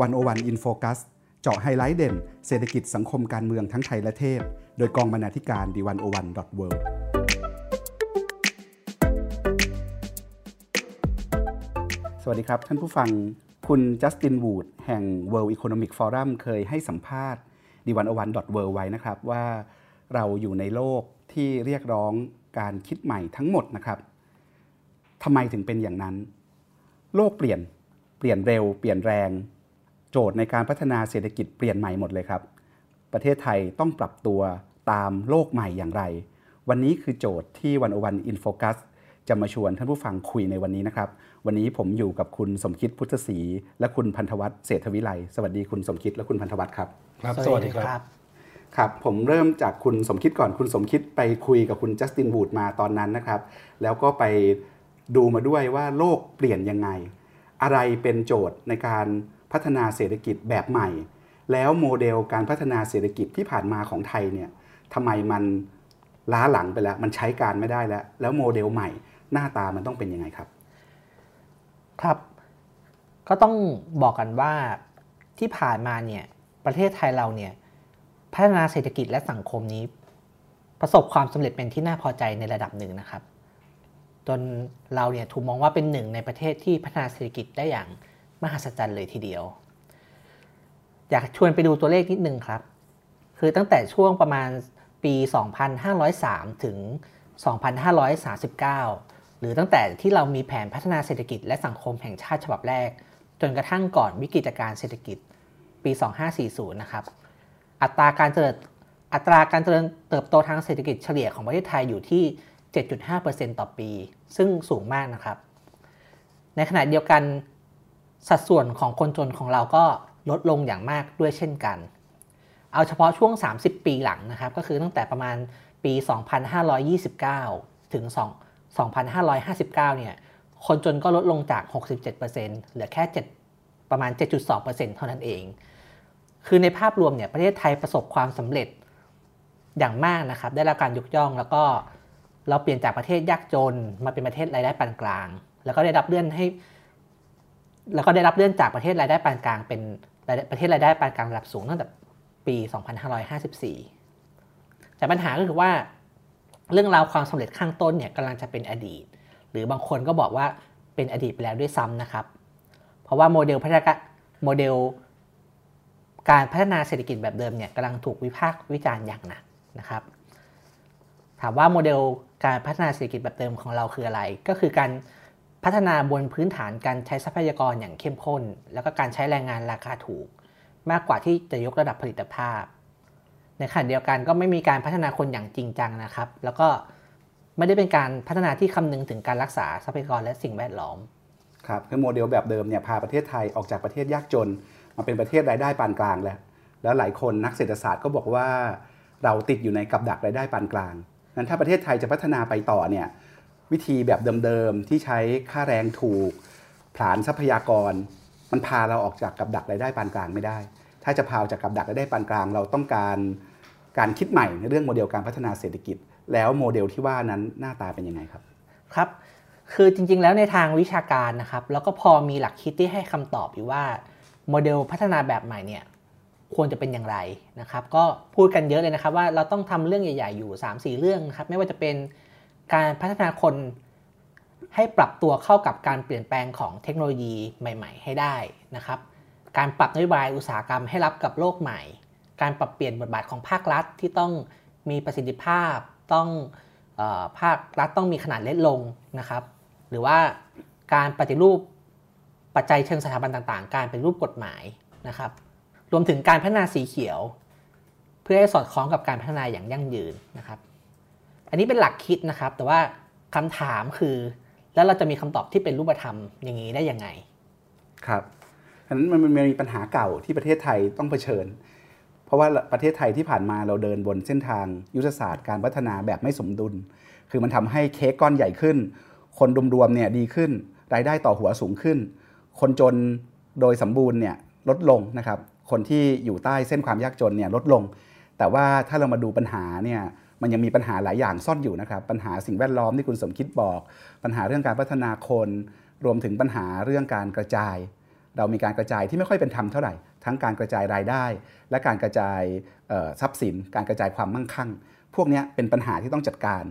101 In Focus เจาะไฮไลท์เด่น เศรษฐกิจสังคมการเมืองทั้งไทยและเทศ โดยกองบรรณาธิการ The101.world สวัสดีครับ ท่านผู้ฟังคุณ Justin Wood แห่ง World Economic Forum เคยให้สัมภาษณ์ The101.world ไว้นะครับ ว่าเราอยู่ในโลกที่เรียกร้องการคิดใหม่ทั้งหมดนะครับทำไมถึงเป็นอย่างนั้น โลกเปลี่ยนเปลี่ยนเร็ว เปลี่ยนแรง โจทย์ในการพัฒนาเศรษฐกิจเปลี่ยนใหม่หมดเลยครับ ประเทศไทยต้องปรับตัวตามโลกใหม่อย่างไร วันนี้คือโจทย์ที่วันอวันอินโฟกัสจะมาชวนท่านผู้ฟังคุยในวันนี้นะครับ วันนี้ผมอยู่กับคุณสมคิดพุทธศรีและคุณพันธวัฒน์เศรษฐวิไลสวัสดีคุณสมคิดและคุณพันธวัฒน์ครับครับ สวัสดีครับครับผมเริ่มจากคุณสมคิดก่อนคุณสมคิดไปคุยกับคุณจัสตินวูดมาตอนนั้นนะครับ แล้วก็ไปดูมาด้วยว่าโลกเปลี่ยนยังไง อะไรเป็นโจทย์ในการ พัฒนาเศรษฐกิจแบบใหม่ แล้วโมเดลการพัฒนาเศรษฐกิจที่ผ่านมาของไทยเนี่ยทำไมมันล้าหลังไปแล้ว มันใช้การไม่ได้แล้ว แล้วโมเดลใหม่ หน้าตามันต้องเป็นยังไงครับ ครับ ก็ต้องบอกกันว่าที่ผ่านมาเนี่ยประเทศไทยเราเนี่ยพัฒนาเศรษฐกิจและสังคมนี้ ประสบความสำเร็จเป็นที่น่าพอใจในระดับหนึ่งนะครับ จนเราเนี่ยถูกมองว่าเป็นหนึ่งในประเทศที่พัฒนาเศรษฐกิจได้อย่าง มหัศจรรย์เลยทีเดียว อยากชวนไปดูตัวเลขนิดนึงครับ คือตั้งแต่ช่วงประมาณปี 2503 ถึง 2539 หรือตั้งแต่ที่เรามีแผนพัฒนาเศรษฐกิจและสังคมแห่งชาติฉบับแรก จนกระทั่งก่อนวิกฤตการเศรษฐกิจปี 2540 นะครับ อัตราการเจริญอัตราการเจริญเติบโตทางเศรษฐกิจเฉลี่ยของประเทศไทยอยู่ที่ 7.5%ต่อปี ซึ่งสูงมากนะครับ ในขณะเดียวกัน สัดส่วนของคนจนของเราก็ลดลงอย่างมากด้วยเช่นกัน เอาเฉพาะช่วง 30 ปีหลังนะครับ ก็คือตั้งแต่ประมาณปี 2529 ถึง 2559 เนี่ย คนจนก็ลดลงจาก 67%เหลือแค่ 7 ประมาณ 7.2%เท่านั้นเอง คือในภาพรวมเนี่ยประเทศไทยประสบความสำเร็จอย่างมากนะครับ ได้รับการยกย่องแล้วก็เราเปลี่ยนจากประเทศยากจนมาเป็นประเทศรายได้ปานกลาง แล้วก็ได้รับเลื่อนให้ แล้วก็ได้รับเลื่อนจากประเทศรายได้ปานกลางเป็นประเทศรายได้ปานกลางระดับสูงตั้งแต่ปี 2554 แต่ปัญหาก็คือว่า เรื่องราวความสำเร็จข้างต้นเนี่ยกำลังจะเป็นอดีต หรือบางคนก็บอกว่าเป็นอดีตไปแล้วด้วยซ้ำนะครับ เพราะว่าโมเดลพัฒนาโมเดลการพัฒนาเศรษฐกิจแบบเดิมเนี่ยกำลังถูกวิพากษ์วิจารณ์อย่างหนักนะครับ ถามว่าโมเดลการพัฒนาเศรษฐกิจแบบเดิมของเราคืออะไร ก็คือการ พัฒนาบนพื้นฐานการใช้ทรัพยากรอย่างเข้มข้น แล้วก็การใช้แรงงานราคาถูก มากกว่าที่จะยกระดับผลิตภาพ ในขณะเดียวกันก็ไม่มีการพัฒนาคนอย่างจริงจังนะครับ แล้วก็ไม่ได้เป็นการพัฒนาที่คำนึงถึงการรักษาทรัพยากรและสิ่งแวดล้อมครับคือโมเดลแบบเดิมเนี่ยพาประเทศไทยออกจากประเทศยากจน มาเป็นประเทศรายได้ปานกลางแล้ว แล้วหลายคนนักเศรษฐศาสตร์ก็บอกว่าเราติดอยู่ในกับดักรายได้ปานกลางนั้นถ้าประเทศไทยจะพัฒนาไปต่อเนี่ย วิธีแบบเดิมๆ ที่ใช้ค่าแรงถูก ผลานทรัพยากร มันพาเราออกจากกับดักรายได้ปานกลางไม่ได้ ถ้าจะพาจากกับดักรายได้ปานกลาง เราต้องการการคิดใหม่ในเรื่องโมเดลการพัฒนาเศรษฐกิจ แล้วโมเดลที่ว่านั้นหน้าตาเป็นยังไงครับครับคือจริงๆ แล้วในทางวิชาการนะครับ แล้วก็พอมีหลักคิดที่ให้คำตอบอยู่ว่าโมเดลพัฒนาแบบใหม่เนี่ยควรจะเป็นอย่างไรนะครับ ก็พูดกันเยอะเลยนะครับว่าเราต้องทำเรื่องใหญ่ ๆ อยู่ 3-4 เรื่องครับไม่ว่าจะเป็น การพัฒนาคนให้ปรับตัวเข้ากับการเปลี่ยนแปลงของเทคโนโลยีใหม่ ๆ ให้ได้นะครับ การปรับนโยบายอุตสาหกรรมให้รับกับโลกใหม่ การปรับเปลี่ยนบทบาทของภาครัฐที่ต้องมีประสิทธิภาพ ต้องอภาครัฐต้องมีขนาดเล็กลงนะครับ หรือว่าการปฏิรูปปัจจัยเชิงสถาบันต่างๆ การเป็นรูปกฎหมายนะครับ รวมถึงการพัฒนาสีเขียว เพื่อให้สอดคล้องกับการพัฒนาอย่างยั่งยืนนะครับ อันนี้เป็นหลักคิดนะครับ แต่ว่าคำถามคือ แล้วเราจะมีคำตอบที่เป็นรูปธรรมอย่างนี้ได้ยังไง ครับฉะนั้นมันมีปัญหาเก่าที่ประเทศไทยต้องเผชิญ เพราะว่าประเทศไทยที่ผ่านมาเราเดินบนเส้นทางยุทธศาสตร์การพัฒนาแบบไม่สมดุล คือมันทำให้เค้กก้อนใหญ่ขึ้น คนรวมๆเนี่ยดีขึ้น รายได้ต่อหัวสูงขึ้น คนจนโดยสมบูรณ์เนี่ยลดลงนะครับ คนที่อยู่ใต้เส้นความยากจนเนี่ยลดลง แต่ว่าถ้าเรามาดูปัญหาเนี่ย มันยังมีปัญหาหลายอย่างซ่อนอยู่นะครับ ปัญหาสิ่งแวดล้อมที่คุณสมคิดบอก ปัญหาเรื่องการพัฒนาคน รวมถึงปัญหาเรื่องการกระจาย เรามีการกระจายที่ไม่ค่อยเป็นธรรมเท่าไหร่ ทั้งการกระจายรายได้ และการกระจายทรัพย์สิน การกระจายความมั่งคั่ง พวกนี้เป็นปัญหาที่ต้องจัดการ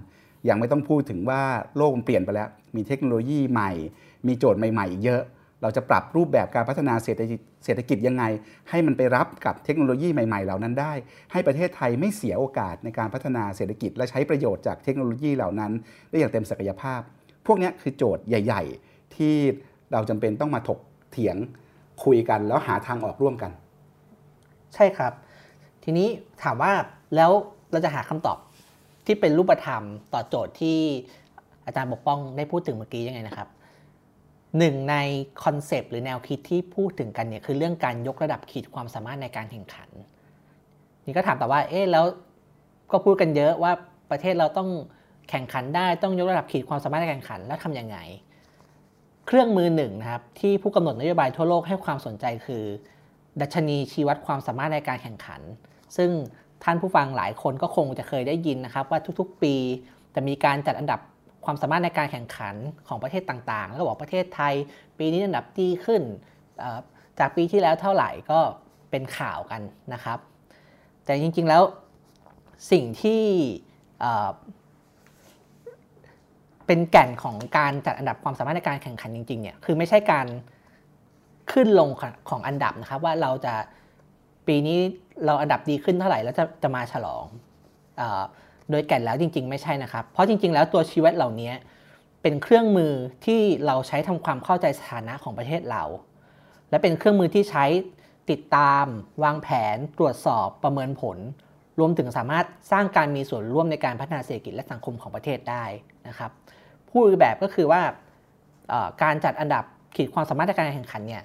ยังไม่ต้องพูดถึงว่าโลกมันเปลี่ยนไปแล้ว มีเทคโนโลยีใหม่ มีโจทย์ใหม่ๆอีกเยอะ เราจะปรับรูปแบบการพัฒนาเศรษฐกิจเศรษฐกิจยังไง ให้มันไปรับกับเทคโนโลยีใหม่ๆ เหล่านั้นได้ ให้ประเทศไทยไม่เสียโอกาสในการพัฒนาเศรษฐกิจ และใช้ประโยชน์จากเทคโนโลยีเหล่านั้น ได้อย่างเต็มศักยภาพ พวกนี้คือโจทย์ใหญ่ ๆ ที่เราจำเป็นต้องมาถกเถียงคุยกันแล้วหาทางออกร่วมกัน ใช่ครับ ทีนี้ถามว่าแล้วเราจะหาคำตอบที่เป็นรูปธรรมต่อโจทย์ที่อาจารย์ปกป้องได้พูดถึงเมื่อกี้ยังไงนะครับ หนึ่งในคอนเซปต์หรือแนวคิดที่พูดถึงกันเนี่ยคือเรื่องการยกระดับขีดความสามารถในการแข่งขัน นี่ก็ถามแต่ว่าเอ๊ะแล้วก็พูดกันเยอะว่าประเทศเราต้องแข่งขันได้ต้องยกระดับขีดความสามารถในการแข่งขันแล้วทำยังไง เครื่องมือหนึ่งนะครับที่ผู้กำหนดนโยบายทั่วโลกให้ความสนใจคือ ดัชนีชี้วัดความสามารถในการแข่งขัน ซึ่งท่านผู้ฟังหลายคนก็คงจะเคยได้ยินนะครับว่าทุกๆ ปีจะมีการจัดอันดับ ความสามารถในการแข่งขันของประเทศต่างๆ แล้วก็บอกประเทศไทย ปีนี้อันดับดีขึ้น จากปีที่แล้วเท่าไหร่ก็เป็นข่าวกันนะครับ แต่จริงๆแล้วสิ่งที่เป็นแก่นของการจัดอันดับความสามารถในการแข่งขันจริงๆเนี่ยคือไม่ใช่การขึ้นลงของอันดับนะครับว่าเราจะปีนี้เราอันดับดีขึ้นเท่าไหร่แล้วจะจะมาฉลองอ โดยแก่นแล้วจริง ๆ ไม่ใช่นะครับ เพราะจริง ๆ แล้วตัวชีวิตเหล่านี้เป็นเครื่องมือที่เราใช้ทำความเข้าใจสถานะของประเทศเรา และเป็นเครื่องมือที่ใช้ติดตาม วางแผน ตรวจสอบประเมินผล รวมถึงสามารถสร้างการมีส่วนร่วมในการพัฒนาเศรษฐกิจและสังคมของประเทศได้นะครับพูดแบบก็คือว่าการจัดอันดับขีดความสามารถในการแข่งขันเนี่ย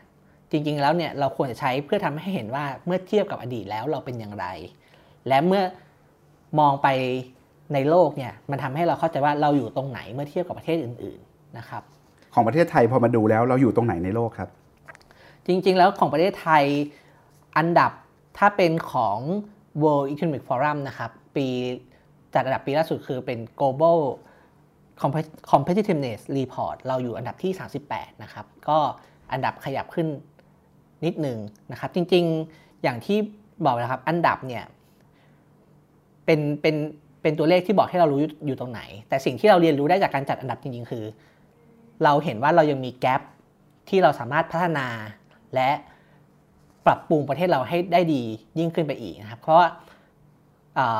จริง ๆ แล้วเนี่ยเราควรจะใช้เพื่อทำให้เห็นว่าเมื่อเทียบกับอดีตแล้วเราเป็นอย่างไร และเมื่อ มองไปในโลกเนี่ยมันทำให้เราเข้าใจว่าเราอยู่ตรงไหนเมื่อเทียบกับประเทศอื่นๆนะครับของประเทศไทยพอมาดูแล้วเราอยู่ตรงไหนในโลกครับ จริงๆแล้วของประเทศไทยอันดับถ้าเป็นของ World Economic Forum นะครับ ปีจัดอันดับปีล่าสุดคือเป็น Global competitiveness report เราอยู่อันดับที่ 38 นะครับ ก็อันดับขยับขึ้นนิดหนึ่งนะครับ จริงๆ อย่างที่บอกนะครับ อันดับเนี่ย เป็นเป็นเป็นตัวเลขที่บอกให้เรารู้อยู่ตรงไหน แต่สิ่งที่เราเรียนรู้ได้จากการจัดอันดับจริงๆ คือ เราเห็นว่าเรายังมีแกลบที่เราสามารถพัฒนาและปรับปรุงประเทศเราให้ได้ดียิ่งขึ้นไปอีกนะครับ เพราะ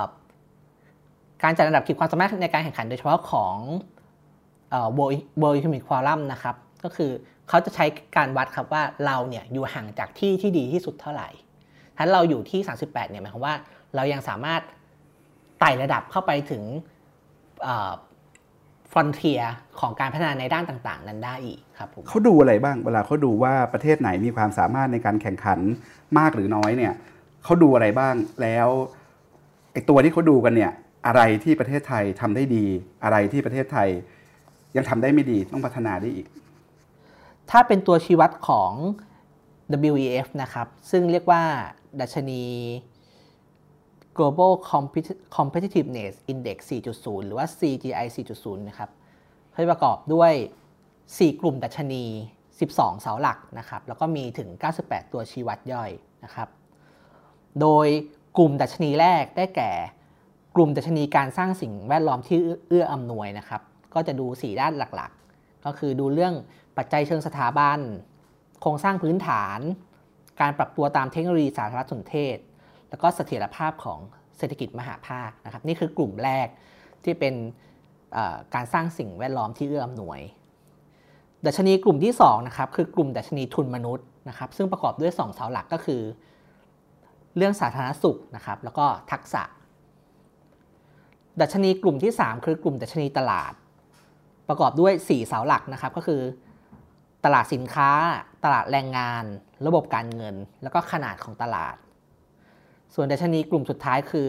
าการจัดอันดับขีดความสามารถในการแข่งขันโดยเฉพาะของ World Economic Forum นะครับ ก็คือเขาจะใช้การวัดครับว่าเราเนี่ยอยู่ห่างจากที่ที่ดีที่สุดเท่าไหร่ ถ้าเราอยู่ที่ 38 เนี่ยหมายความว่าเรายังสามารถ ไต่ระดับเข้าไปถึงฟรอนเทียของการพัฒนาในด้านต่าง ๆ นั้นได้อีกครับผมเขาดูอะไรบ้างเวลาเขาดูว่าประเทศไหนมีความสามารถในการแข่งขันมากหรือน้อยเนี่ยเขาดูอะไรบ้างแล้วไอ้ตัวที่เขาดูกันเนี่ยอะไรที่ประเทศไทยทำได้ดี อะไรที่ประเทศไทยยังทำได้ไม่ดีต้องพัฒนาได้อีก ถ้าเป็นตัวชี้วัดของ WEF นะครับ ซึ่งเรียกว่าดัชนี Global Competitiveness Index 4.0 หรือว่า CGI 4.0 นะครับให้ประกอบด้วย 4 กลุ่มดัชนี 12 เสาหลักนะครับ แล้วก็มีถึง 98 ตัวชี้วัดย่อยนะครับ โดยกลุ่มดัชนีแรกได้แก่ กลุ่มดัชนีการสร้างสิ่งแวดล้อมที่เอื้ออำนวยนะครับ ก็จะดู 4 ด้านหลักๆ ก็คือดูเรื่องปัจจัยเชิงสถาบัน โครงสร้างพื้นฐาน การปรับตัวตามเทคโนโลยีสารสนเทศ แล้วก็เสถียรภาพของเศรษฐกิจมหาภาคนะครับนี่คือกลุ่มแรกที่เป็นการสร้างสิ่งแวดล้อมที่เอื้ออำนวย ดัชนีกลุ่มที่2นะครับคือกลุ่มดัชนีทุนมนุษย์นะครับซึ่งประกอบด้วย 2 เสาหลักก็คือ เรื่องสาธารณสุขนะครับแล้วก็ทักษะ ดัชนีกลุ่มที่ 3 คือกลุ่มดัชนีตลาด ประกอบด้วย 4 เสาหลักนะครับก็คือ ตลาดสินค้า ตลาดแรงงาน ระบบการเงิน แล้วก็ขนาดของตลาด ส่วนดัชนีกลุ่มสุดท้ายคือ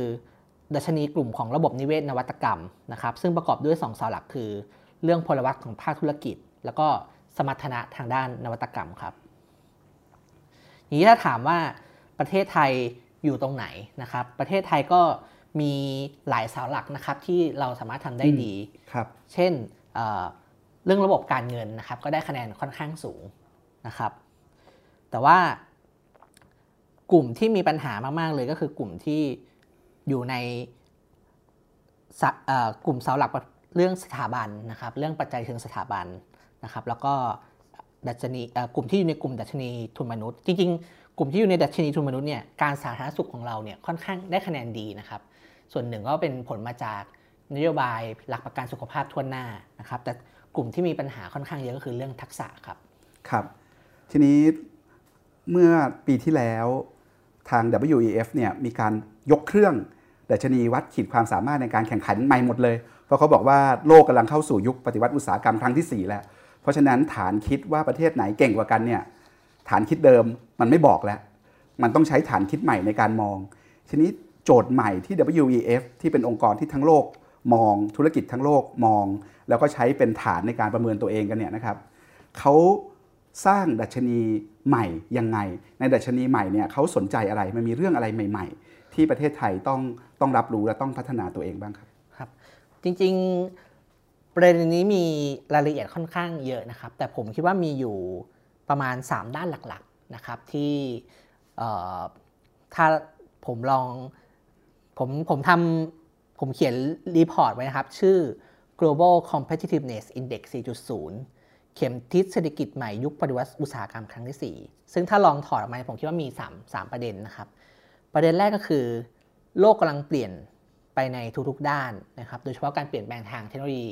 ดัชนีกลุ่มของระบบนิเวศนวัตกรรมนะครับซึ่งประกอบด้วย2เสาหลักคือ เรื่องพลวัตของภาคธุรกิจ แล้วก็สมรรถนะทางด้านนวัตกรรมครับนี้ถ้าถามว่าประเทศไทยอยู่ตรงไหนนะครับ ประเทศไทยก็มีหลายเสาหลักนะครับที่เราสามารถทำได้ดีครับ เช่นเรื่องระบบการเงินนะครับ ก็ได้คะแนนค่อนข้างสูงนะครับ แต่ว่า กลุ่มที่มีปัญหามาก ๆ เลยก็คือกลุ่มที่อยู่ในกลุ่มเสาหลักเรื่องสถาบันนะครับ เรื่องปัจจัยเชิงสถาบันนะครับ แล้วก็ดัชนีกลุ่มที่อยู่ในกลุ่มดัชนีทุนมนุษย์ จริง ๆ กลุ่มที่อยู่ในดัชนีทุนมนุษย์เนี่ยการสาธารณสุขของเราเนี่ยค่อนข้างได้คะแนนดีนะครับ ส่วนหนึ่งก็เป็นผลมาจากนโยบายหลักประกันสุขภาพทั่วหน้านะครับ แต่กลุ่มที่มีปัญหาค่อนข้างเยอะก็คือเรื่องทักษะครับ ครับ ทีนี้เมื่อปีที่แล้ว ทาง WEF เนี่ยมีการยกเครื่องดัชนีวัดขีดความสามารถในการแข่งขันใหม่หมดเลย เพราะเขาบอกว่าโลกกำลังเข้าสู่ยุคปฏิวัติอุตสาหกรรมครั้งที่ 4 แล้ว เพราะฉะนั้นฐานคิดว่าประเทศไหนเก่งกว่ากันเนี่ยฐานคิดเดิมมันไม่บอกแล้ว มันต้องใช้ฐานคิดใหม่ในการมองทีนี้โจทย์ใหม่ที่ WEF ที่เป็นองค์กรที่ทั้งโลกมองธุรกิจทั้งโลกมอง แล้วก็ใช้เป็นฐานในการประเมินตัวเองกันเนี่ยนะครับเขา สร้างดัชนีใหม่ยังไง ในดัชนีใหม่เนี่ยเขาสนใจอะไรมันมีเรื่องอะไรใหม่ ๆ ที่ประเทศไทยต้องต้องรับรู้และต้องพัฒนาตัวเองบ้างครับครับ จริงๆประเด็นนี้มีรายละเอียดค่อนข้างเยอะนะครับ แต่ผมคิดว่ามีอยู่ประมาณ 3 ด้านหลักๆนะครับที่ถ้าผมลองผมผมทำผมเขียน report ไว้นะครับ ชื่อ global competitiveness index 4.0 เข็มทิศเศรษฐกิจใหม่ยุคปฏิวัติอุตสาหกรรมครั้งที่ 4 ซึ่งถ้าลองถอดออกมาผมคิดว่ามี 3 3 ประเด็นนะครับ ประเด็นแรกก็คือ โลกกำลังเปลี่ยนไปในทุกๆด้านนะครับ โดยเฉพาะการเปลี่ยนแปลงทางเทคโนโลยี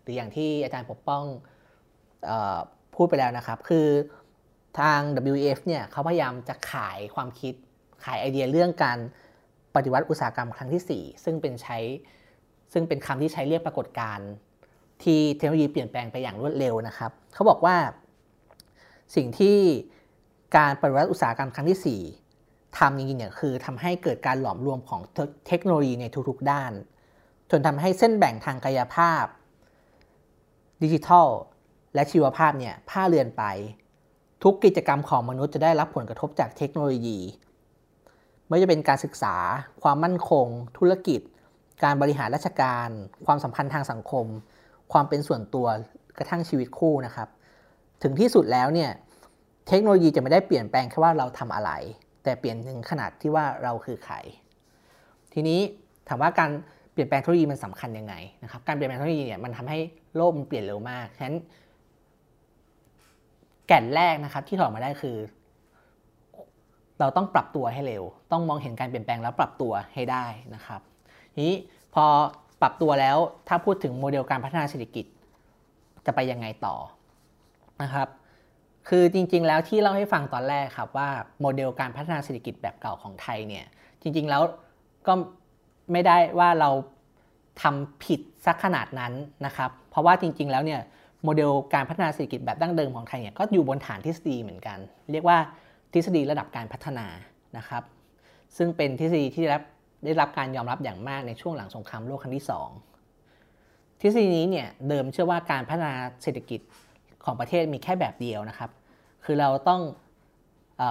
หรืออย่างที่อาจารย์ปกป้องเอ่อพูดไปแล้วนะครับ คือทาง WEF เนี่ยเขาพยายามจะขายความคิด ขายไอเดียเรื่องการปฏิวัติอุตสาหกรรมครั้งที่ 4 ซึ่งเป็นใช้ซึ่งเป็นคำที่ใช้เรียกปรากฏการณ์ ที่เทคโนโลยีเปลี่ยนแปลงไปอย่างรวดเร็วนะครับ เขาบอกว่า สิ่งที่การปฏิวัติอุตสาหกรรมครั้งที่ 4ทำจริงๆเนี่ยคือทำให้เกิดการหลอมรวมของเทคโนโลยีในทุกๆด้าน จนทำให้เส้นแบ่งทางกายภาพ ดิจิทัล และชีวภาพเนี่ยผ้าเลือนไป ทุกกิจกรรมของมนุษย์จะได้รับผลกระทบจากเทคโนโลยี ไม่ว่าจะเป็นการศึกษา ความมั่นคง ธุรกิจ การบริหารราชการ ความสัมพันธ์ทางสังคม ความเป็นส่วนตัวกระทั่งชีวิตคู่นะครับ ถึงที่สุดแล้วเนี่ยเทคโนโลยีจะไม่ได้เปลี่ยนแปลงแค่ว่าเราทำอะไร แต่เปลี่ยนถึงขนาดที่ว่าเราคือใครทีนี้ถามว่าการเปลี่ยนแปลงเทคโนโลยีมันสำคัญยังไงนะครับการเปลี่ยนแปลงเทคโนโลยีเนี่ยมันทำให้โลกมันเปลี่ยนเร็วมากฉะนั้นแก่นแรกนะครับที่ถอดมาได้คือ เราต้องปรับตัวให้เร็ว ต้องมองเห็นการเปลี่ยนแปลงแล้วปรับตัวให้ได้นะครับ ทีนี้พอ ปรับตัวแล้วถ้าพูดถึงโมเดลการพัฒนาเศรษฐกิจ จะไปยังไงต่อนะครับ คือจริงๆแล้วที่เล่าให้ฟังตอนแรกครับว่าโมเดลการพัฒนาเศรษฐกิจแบบเก่าของไทยเนี่ยจริงๆแล้วก็ไม่ได้ว่าเราทำผิดสักขนาดนั้นนะครับ เพราะว่าจริงๆแล้วเนี่ยโมเดลการพัฒนาเศรษฐกิจแบบดั้งเดิมของไทยเนี่ยก็อยู่บนฐานทฤษฎีเหมือนกัน เรียกว่าทฤษฎีระดับการพัฒนานะครับ ซึ่งเป็นทฤษฎีที่ได้รับ ได้รับการยอมรับอย่างมากในช่วงหลังสงครามโลกครั้งที่ 2 ทฤษฎีนี้เนี่ยเดิมเชื่อว่าการพัฒนาเศรษฐกิจของประเทศมีแค่แบบเดียวนะครับ คือเราต้องอ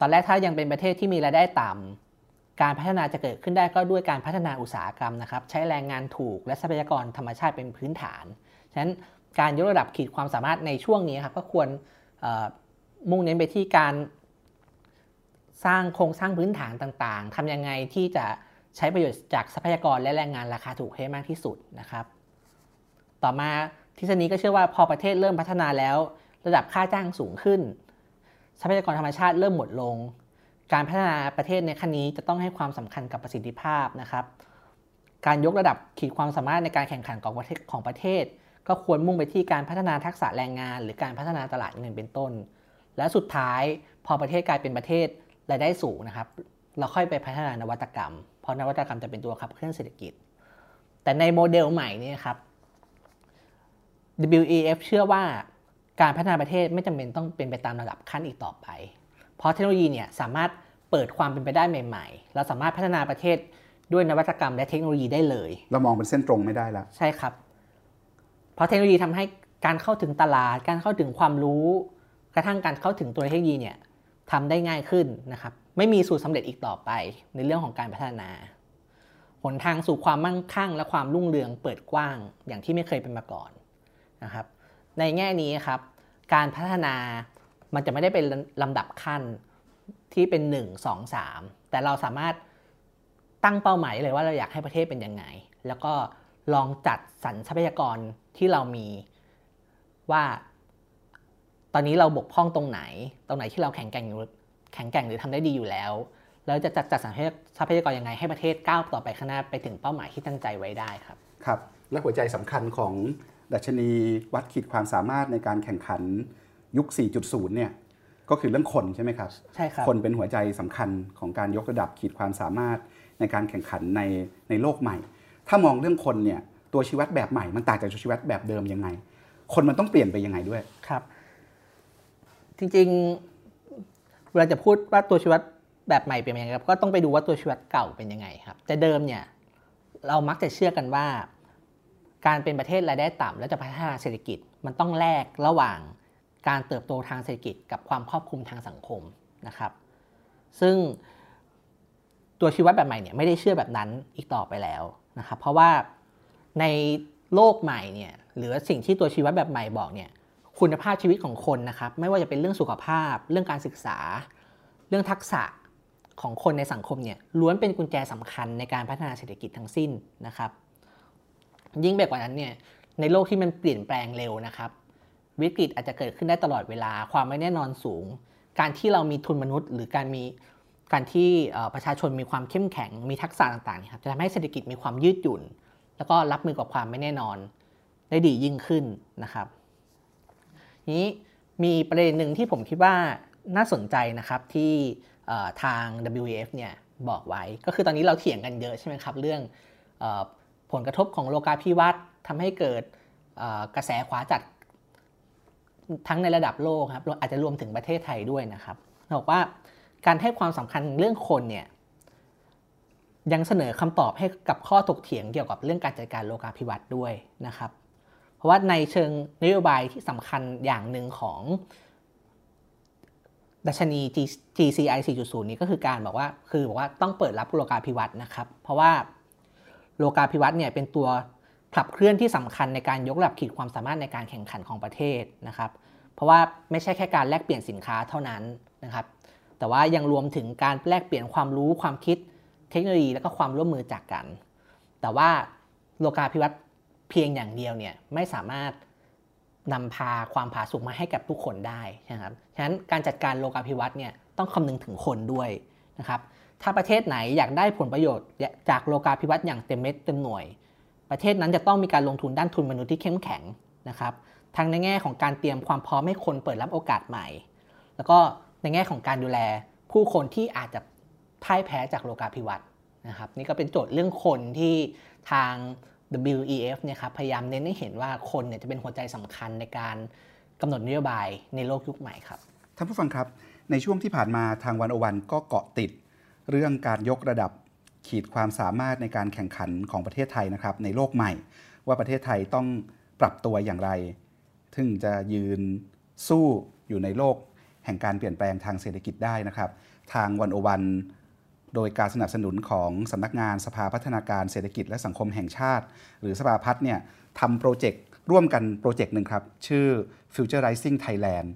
ตอนแรกถ้ายังเป็นประเทศที่มีรายได้ต่ำการพัฒนาจะเกิดขึ้นได้ก็ด้วยการพัฒนาอุตสาหกรรมนะครับ ใช้แรงงานถูกและทรัพยากรธรรมชาติเป็นพื้นฐาน ฉะนั้นการยกระดับขีดความสามารถในช่วงนี้ครับก็ควรมุ่งเน้นไปที่การ สร้างโครงสร้างพื้นฐานต่างๆ ทำยังไงที่จะใช้ประโยชน์จากทรัพยากรและแรงงานราคาถูกให้มากที่สุดนะครับ ต่อมาทฤษฎีก็เชื่อว่าพอประเทศเริ่มพัฒนาแล้ว ระดับค่าจ้างสูงขึ้น ทรัพยากรธรรมชาติเริ่มหมดลง การพัฒนาประเทศในขั้นนี้จะต้องให้ความสำคัญกับประสิทธิภาพนะครับ การยกระดับขีดความสามารถในการแข่งขันของประเทศของประเทศ ก็ควรมุ่งไปที่การพัฒนาทักษะแรงงาน หรือการพัฒนาตลาดเงินเป็นต้น และสุดท้ายพอประเทศกลายเป็นประเทศ รายได้สูงนะครับ เราค่อยไปพัฒนานวัตกรรม เพราะนวัตกรรมจะเป็นตัวขับเคลื่อนเศรษฐกิจ แต่ในโมเดลใหม่นี้ครับ WEF เชื่อว่าการพัฒนาประเทศไม่จำเป็นต้องเป็นไปตามระดับขั้นอีกต่อไป เพราะเทคโนโลยีเนี่ยสามารถเปิดความเป็นไปได้ใหม่ ๆ เราสามารถพัฒนาประเทศด้วยนวัตกรรมและเทคโนโลยีได้เลย เรามองเป็นเส้นตรงไม่ได้แล้ว ใช่ครับ เพราะเทคโนโลยีทำให้การเข้าถึงตลาด การเข้าถึงความรู้ กระทั่งการเข้าถึงตัวเทคโนโลยีเนี่ย ทำได้ง่ายขึ้นนะครับ ไม่มีสูตรสาเร็จอีกต่อไป ในเรื่องของการพัฒนาหนทางสู่ความมั่งคั่ง และความรุ่งเรืองเปิดกว้างอย่างที่ไม่เคยเป็นมาก่อนนะครับ ในแง่นี้ครับ การพัฒนามันจะไม่ได้เป็นลำดับขั้นที่เป็น 1 2 3 แต่เราสามารถตั้งเป้าหมายเลยว่าเราอยากให้ประเทศเป็นยังไง แล้วก็ลองจัดสรรทรัพยากรที่เรามีว่า อนนี้เราบกพร่องตรงไหน ตรงไหนที่เราแข็งแกร่งอยู่แข็งแกร่งหรือทำได้ดีอยู่แล้ว แล้วจะจัดจัดสรรทรัพยากรยังไงให้ประเทศก้าวต่อไปข้างหน้าไปถึงเป้าหมายที่ตั้งใจไว้ได้ครับ ครับ และหัวใจสำคัญของดัชนีวัดขีดความสามารถในการแข่งขันยุค 4.0 เนี่ยก็คือเรื่องคนใช่ไหมครับ ใช่ครับ คนเป็นหัวใจสำคัญของการยกระดับขีดความสามารถในการแข่งขันในในโลกใหม่ ถ้ามองเรื่องคนเนี่ยตัวชีวัดแบบใหม่มันต่างจากชีวัดแบบเดิมยังไง คนมันต้องเปลี่ยนไปยังไงด้วย ครับ จริงๆเวลาจะพูดว่าตัวชีวัดแบบใหม่เป็นยังไงครับก็ต้องไปดูว่าตัวชีวัดเก่าเป็นยังไงครับ แต่เดิมเนี่ยเรามักจะเชื่อกันว่า การเป็นประเทศรายได้ต่ำและจะพัฒนาเศรษฐกิจมันต้องแลกระหว่างการเติบโตทางเศรษฐกิจกับความครอบคลุมทางสังคมนะครับ ซึ่งตัวชีวัดแบบใหม่เนี่ยไม่ได้เชื่อแบบนั้นอีกต่อไปแล้วนะครับ เพราะว่าในโลกใหม่เนี่ยหรือสิ่งที่ตัวชีวัดแบบใหม่บอกเนี่ย คุณภาพชีวิตของคนนะครับ ไม่ว่าจะเป็นเรื่องสุขภาพ เรื่องการศึกษา เรื่องทักษะของคนในสังคมเนี่ยล้วนเป็นกุญแจสำคัญในการพัฒนาเศรษฐกิจทั้งสิ้นนะครับ ยิ่งไปกว่านั้นเนี่ยในโลกที่มันเปลี่ยนแปลงเร็วนะครับ วิกฤตอาจจะเกิดขึ้นได้ตลอดเวลาความไม่แน่นอนสูง การที่เรามีทุนมนุษย์ หรือการมีการที่ประชาชนมีความเข้มแข็งมีทักษะต่างๆครับจะทำให้เศรษฐกิจมีความยืดหยุ่น แล้วก็รับมือกับความไม่แน่นอน ได้ดียิ่งขึ้นนะครับ นี้มีประเด็นหนึ่งที่ผมคิดว่าน่าสนใจนะครับที่ทาง WEF เนี่ยบอกไว้ ก็คือตอนนี้เราเถียงกันเยอะใช่ไหมครับ เรื่องอผลกระทบของโลกาภิวัตน์ทำให้เกิดกระแสขวาจัดทั้งในระดับโลกครับอาจจะรวมถึงประเทศไทยด้วยนะครับบอกว่าการให้ความสำคัญเรื่องคนเนี่ยยังเสนอคำตอบให้กับข้อถกเถียงเกี่ยวกับเรื่องการจัดการโลกาภิวัตน์ด้วยนะครับ เพราะว่าในเชิงนโยบายที่สำคัญอย่างหนึ่งของดัชนี GCI 4.0 นี้ก็คือการบอกว่าคือบอกว่าต้องเปิดรับโลกาภิวัตน์นะครับ เพราะว่าโลกาภิวัตน์เนี่ยเป็นตัวขับเคลื่อนที่สำคัญในการยกระดับขีดความสามารถในการแข่งขันของประเทศนะครับ เพราะว่าไม่ใช่แค่การแลกเปลี่ยนสินค้าเท่านั้นนะครับ แต่ว่ายังรวมถึงการแลกเปลี่ยนความรู้ความคิดเทคโนโลยีและก็ความร่วมมือจากกัน แต่ว่าโลกาภิวัตน์ เพียงอย่างเดียวเนี่ยไม่สามารถนำพาความผาสุกมาให้กับทุกคนได้นะครับ ฉะนั้นการจัดการโลกาภิวัตน์เนี่ยต้องคำนึงถึงคนด้วยนะครับ ถ้าประเทศไหนอยากได้ผลประโยชน์จากโลกาภิวัตน์อย่างเต็มเม็ดเต็มหน่วย ประเทศนั้นจะต้องมีการลงทุนด้านทุนมนุษย์ที่เข้มแข็งนะครับ ทั้งในแง่ของการเตรียมความพร้อมให้คนเปิดรับโอกาสใหม่ แล้วก็ในแง่ของการดูแลผู้คนที่อาจจะพ่ายแพ้จากโลกาภิวัตน์นะครับ นี่ก็เป็นโจทย์เรื่องคนที่ทาง WEF เนี่ยครับพยายามเน้นให้เห็นว่าคนเนี่ยจะเป็นหัวใจสำคัญในการกำหนดนโยบายในโลกยุคใหม่ครับท่านผู้ฟังครับในช่วงที่ผ่านมาทางวันอวันก็เกาะติด เรื่องการยกระดับขีดความสามารถในการแข่งขันของประเทศไทยนะครับในโลกใหม่ ว่าประเทศไทยต้องปรับตัวอย่างไร ถึงจะยืนสู้อยู่ในโลกแห่งการเปลี่ยนแปลงทางเศรษฐกิจได้นะครับ ทางวันอวัน โดยการสนับสนุนของสำนักงานสภาพัฒนาการเศรษฐกิจและสังคมแห่งชาติ หรือสภาพัฒน์เนี่ยทำโปรเจกต์ร่วมกันโปรเจกต์หนึ่งครับ ชื่อ Futurizing Thailand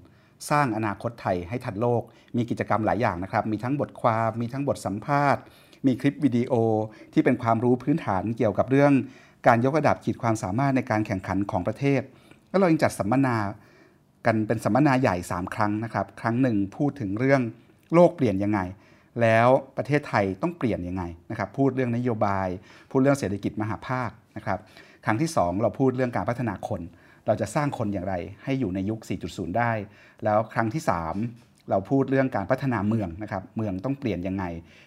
สร้างอนาคตไทยให้ทันโลก มีกิจกรรมหลายอย่างนะครับ มีทั้งบทความ มีทั้งบทสัมภาษณ์ มีคลิปวิดีโอที่เป็นความรู้พื้นฐานเกี่ยวกับเรื่องการยกระดับขีดความสามารถในการแข่งขันของประเทศ แล้วเรายังจัดสัมมนากันเป็นสัมมนาใหญ่ 3 ครั้งนะครับ ครั้งหนึ่งพูดถึงเรื่องโลกเปลี่ยนยังไง แล้วประเทศไทยต้องเปลี่ยนยังไงนะครับพูดเรื่องนโยบาย พูดเรื่องเศรษฐกิจมหาภาคนะครับครั้งที่ 2 เราพูดเรื่องการพัฒนาคน เราจะสร้างคนอย่างไรให้อยู่ในยุค 4.0 ได้ แล้วครั้งที่ 3 เราพูดเรื่องการพัฒนาเมืองนะครับเมืองต้องเปลี่ยนยังไง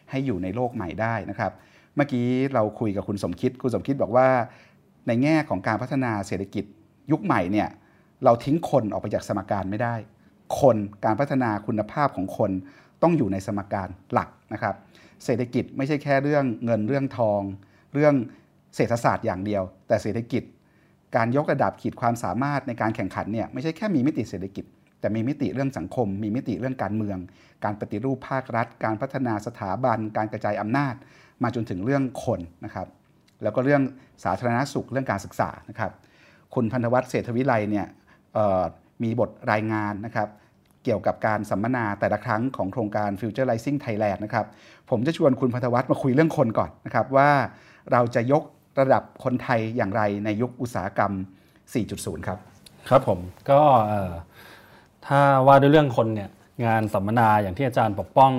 ให้อยู่ในโลกใหม่ได้นะครับเมื่อกี้เราคุยกับคุณสมคิดคุณสมคิดบอกว่า ในแง่ของการพัฒนาเศรษฐกิจยุคใหม่เนี่ยเราทิ้งคนออกไปจากสมการไม่ได้ คนการพัฒนาคุณภาพของคน ต้องอยู่ในสมการหลักนะครับ เศรษฐกิจไม่ใช่แค่เรื่องเงินเรื่องทอง เรื่องเศรษฐศาสตร์อย่างเดียว แต่เศรษฐกิจ การยกระดับขีดความสามารถในการแข่งขันเนี่ยไม่ใช่แค่มีมิติเศรษฐกิจ แต่มีมิติเรื่องสังคม มีมิติเรื่องการเมือง การปฏิรูปภาครัฐ การพัฒนาสถาบัน การกระจายอำนาจ มาจนถึงเรื่องคนนะครับแล้วก็เรื่องสาธารณสุขเรื่องการศึกษานะครับคุณพันธวัฒน์เศรษฐวิไลเนี่ยมีบทรายงานนะครับ เกี่ยวกับการสัมมนาแต่ละครั้งของโครงการ Futurizing Thailand นะครับผมจะชวนคุณพัทวัฒน์มาคุยเรื่องคนก่อนนะครับว่าเราจะยกระดับคนไทยอย่างไรในยุคอุตสาหกรรม 4.0 ครับ ครับผมก็ถ้าว่าด้วยเรื่องคนเนี่ยงานสัมมนาอย่างที่อาจารย์ปกป้อง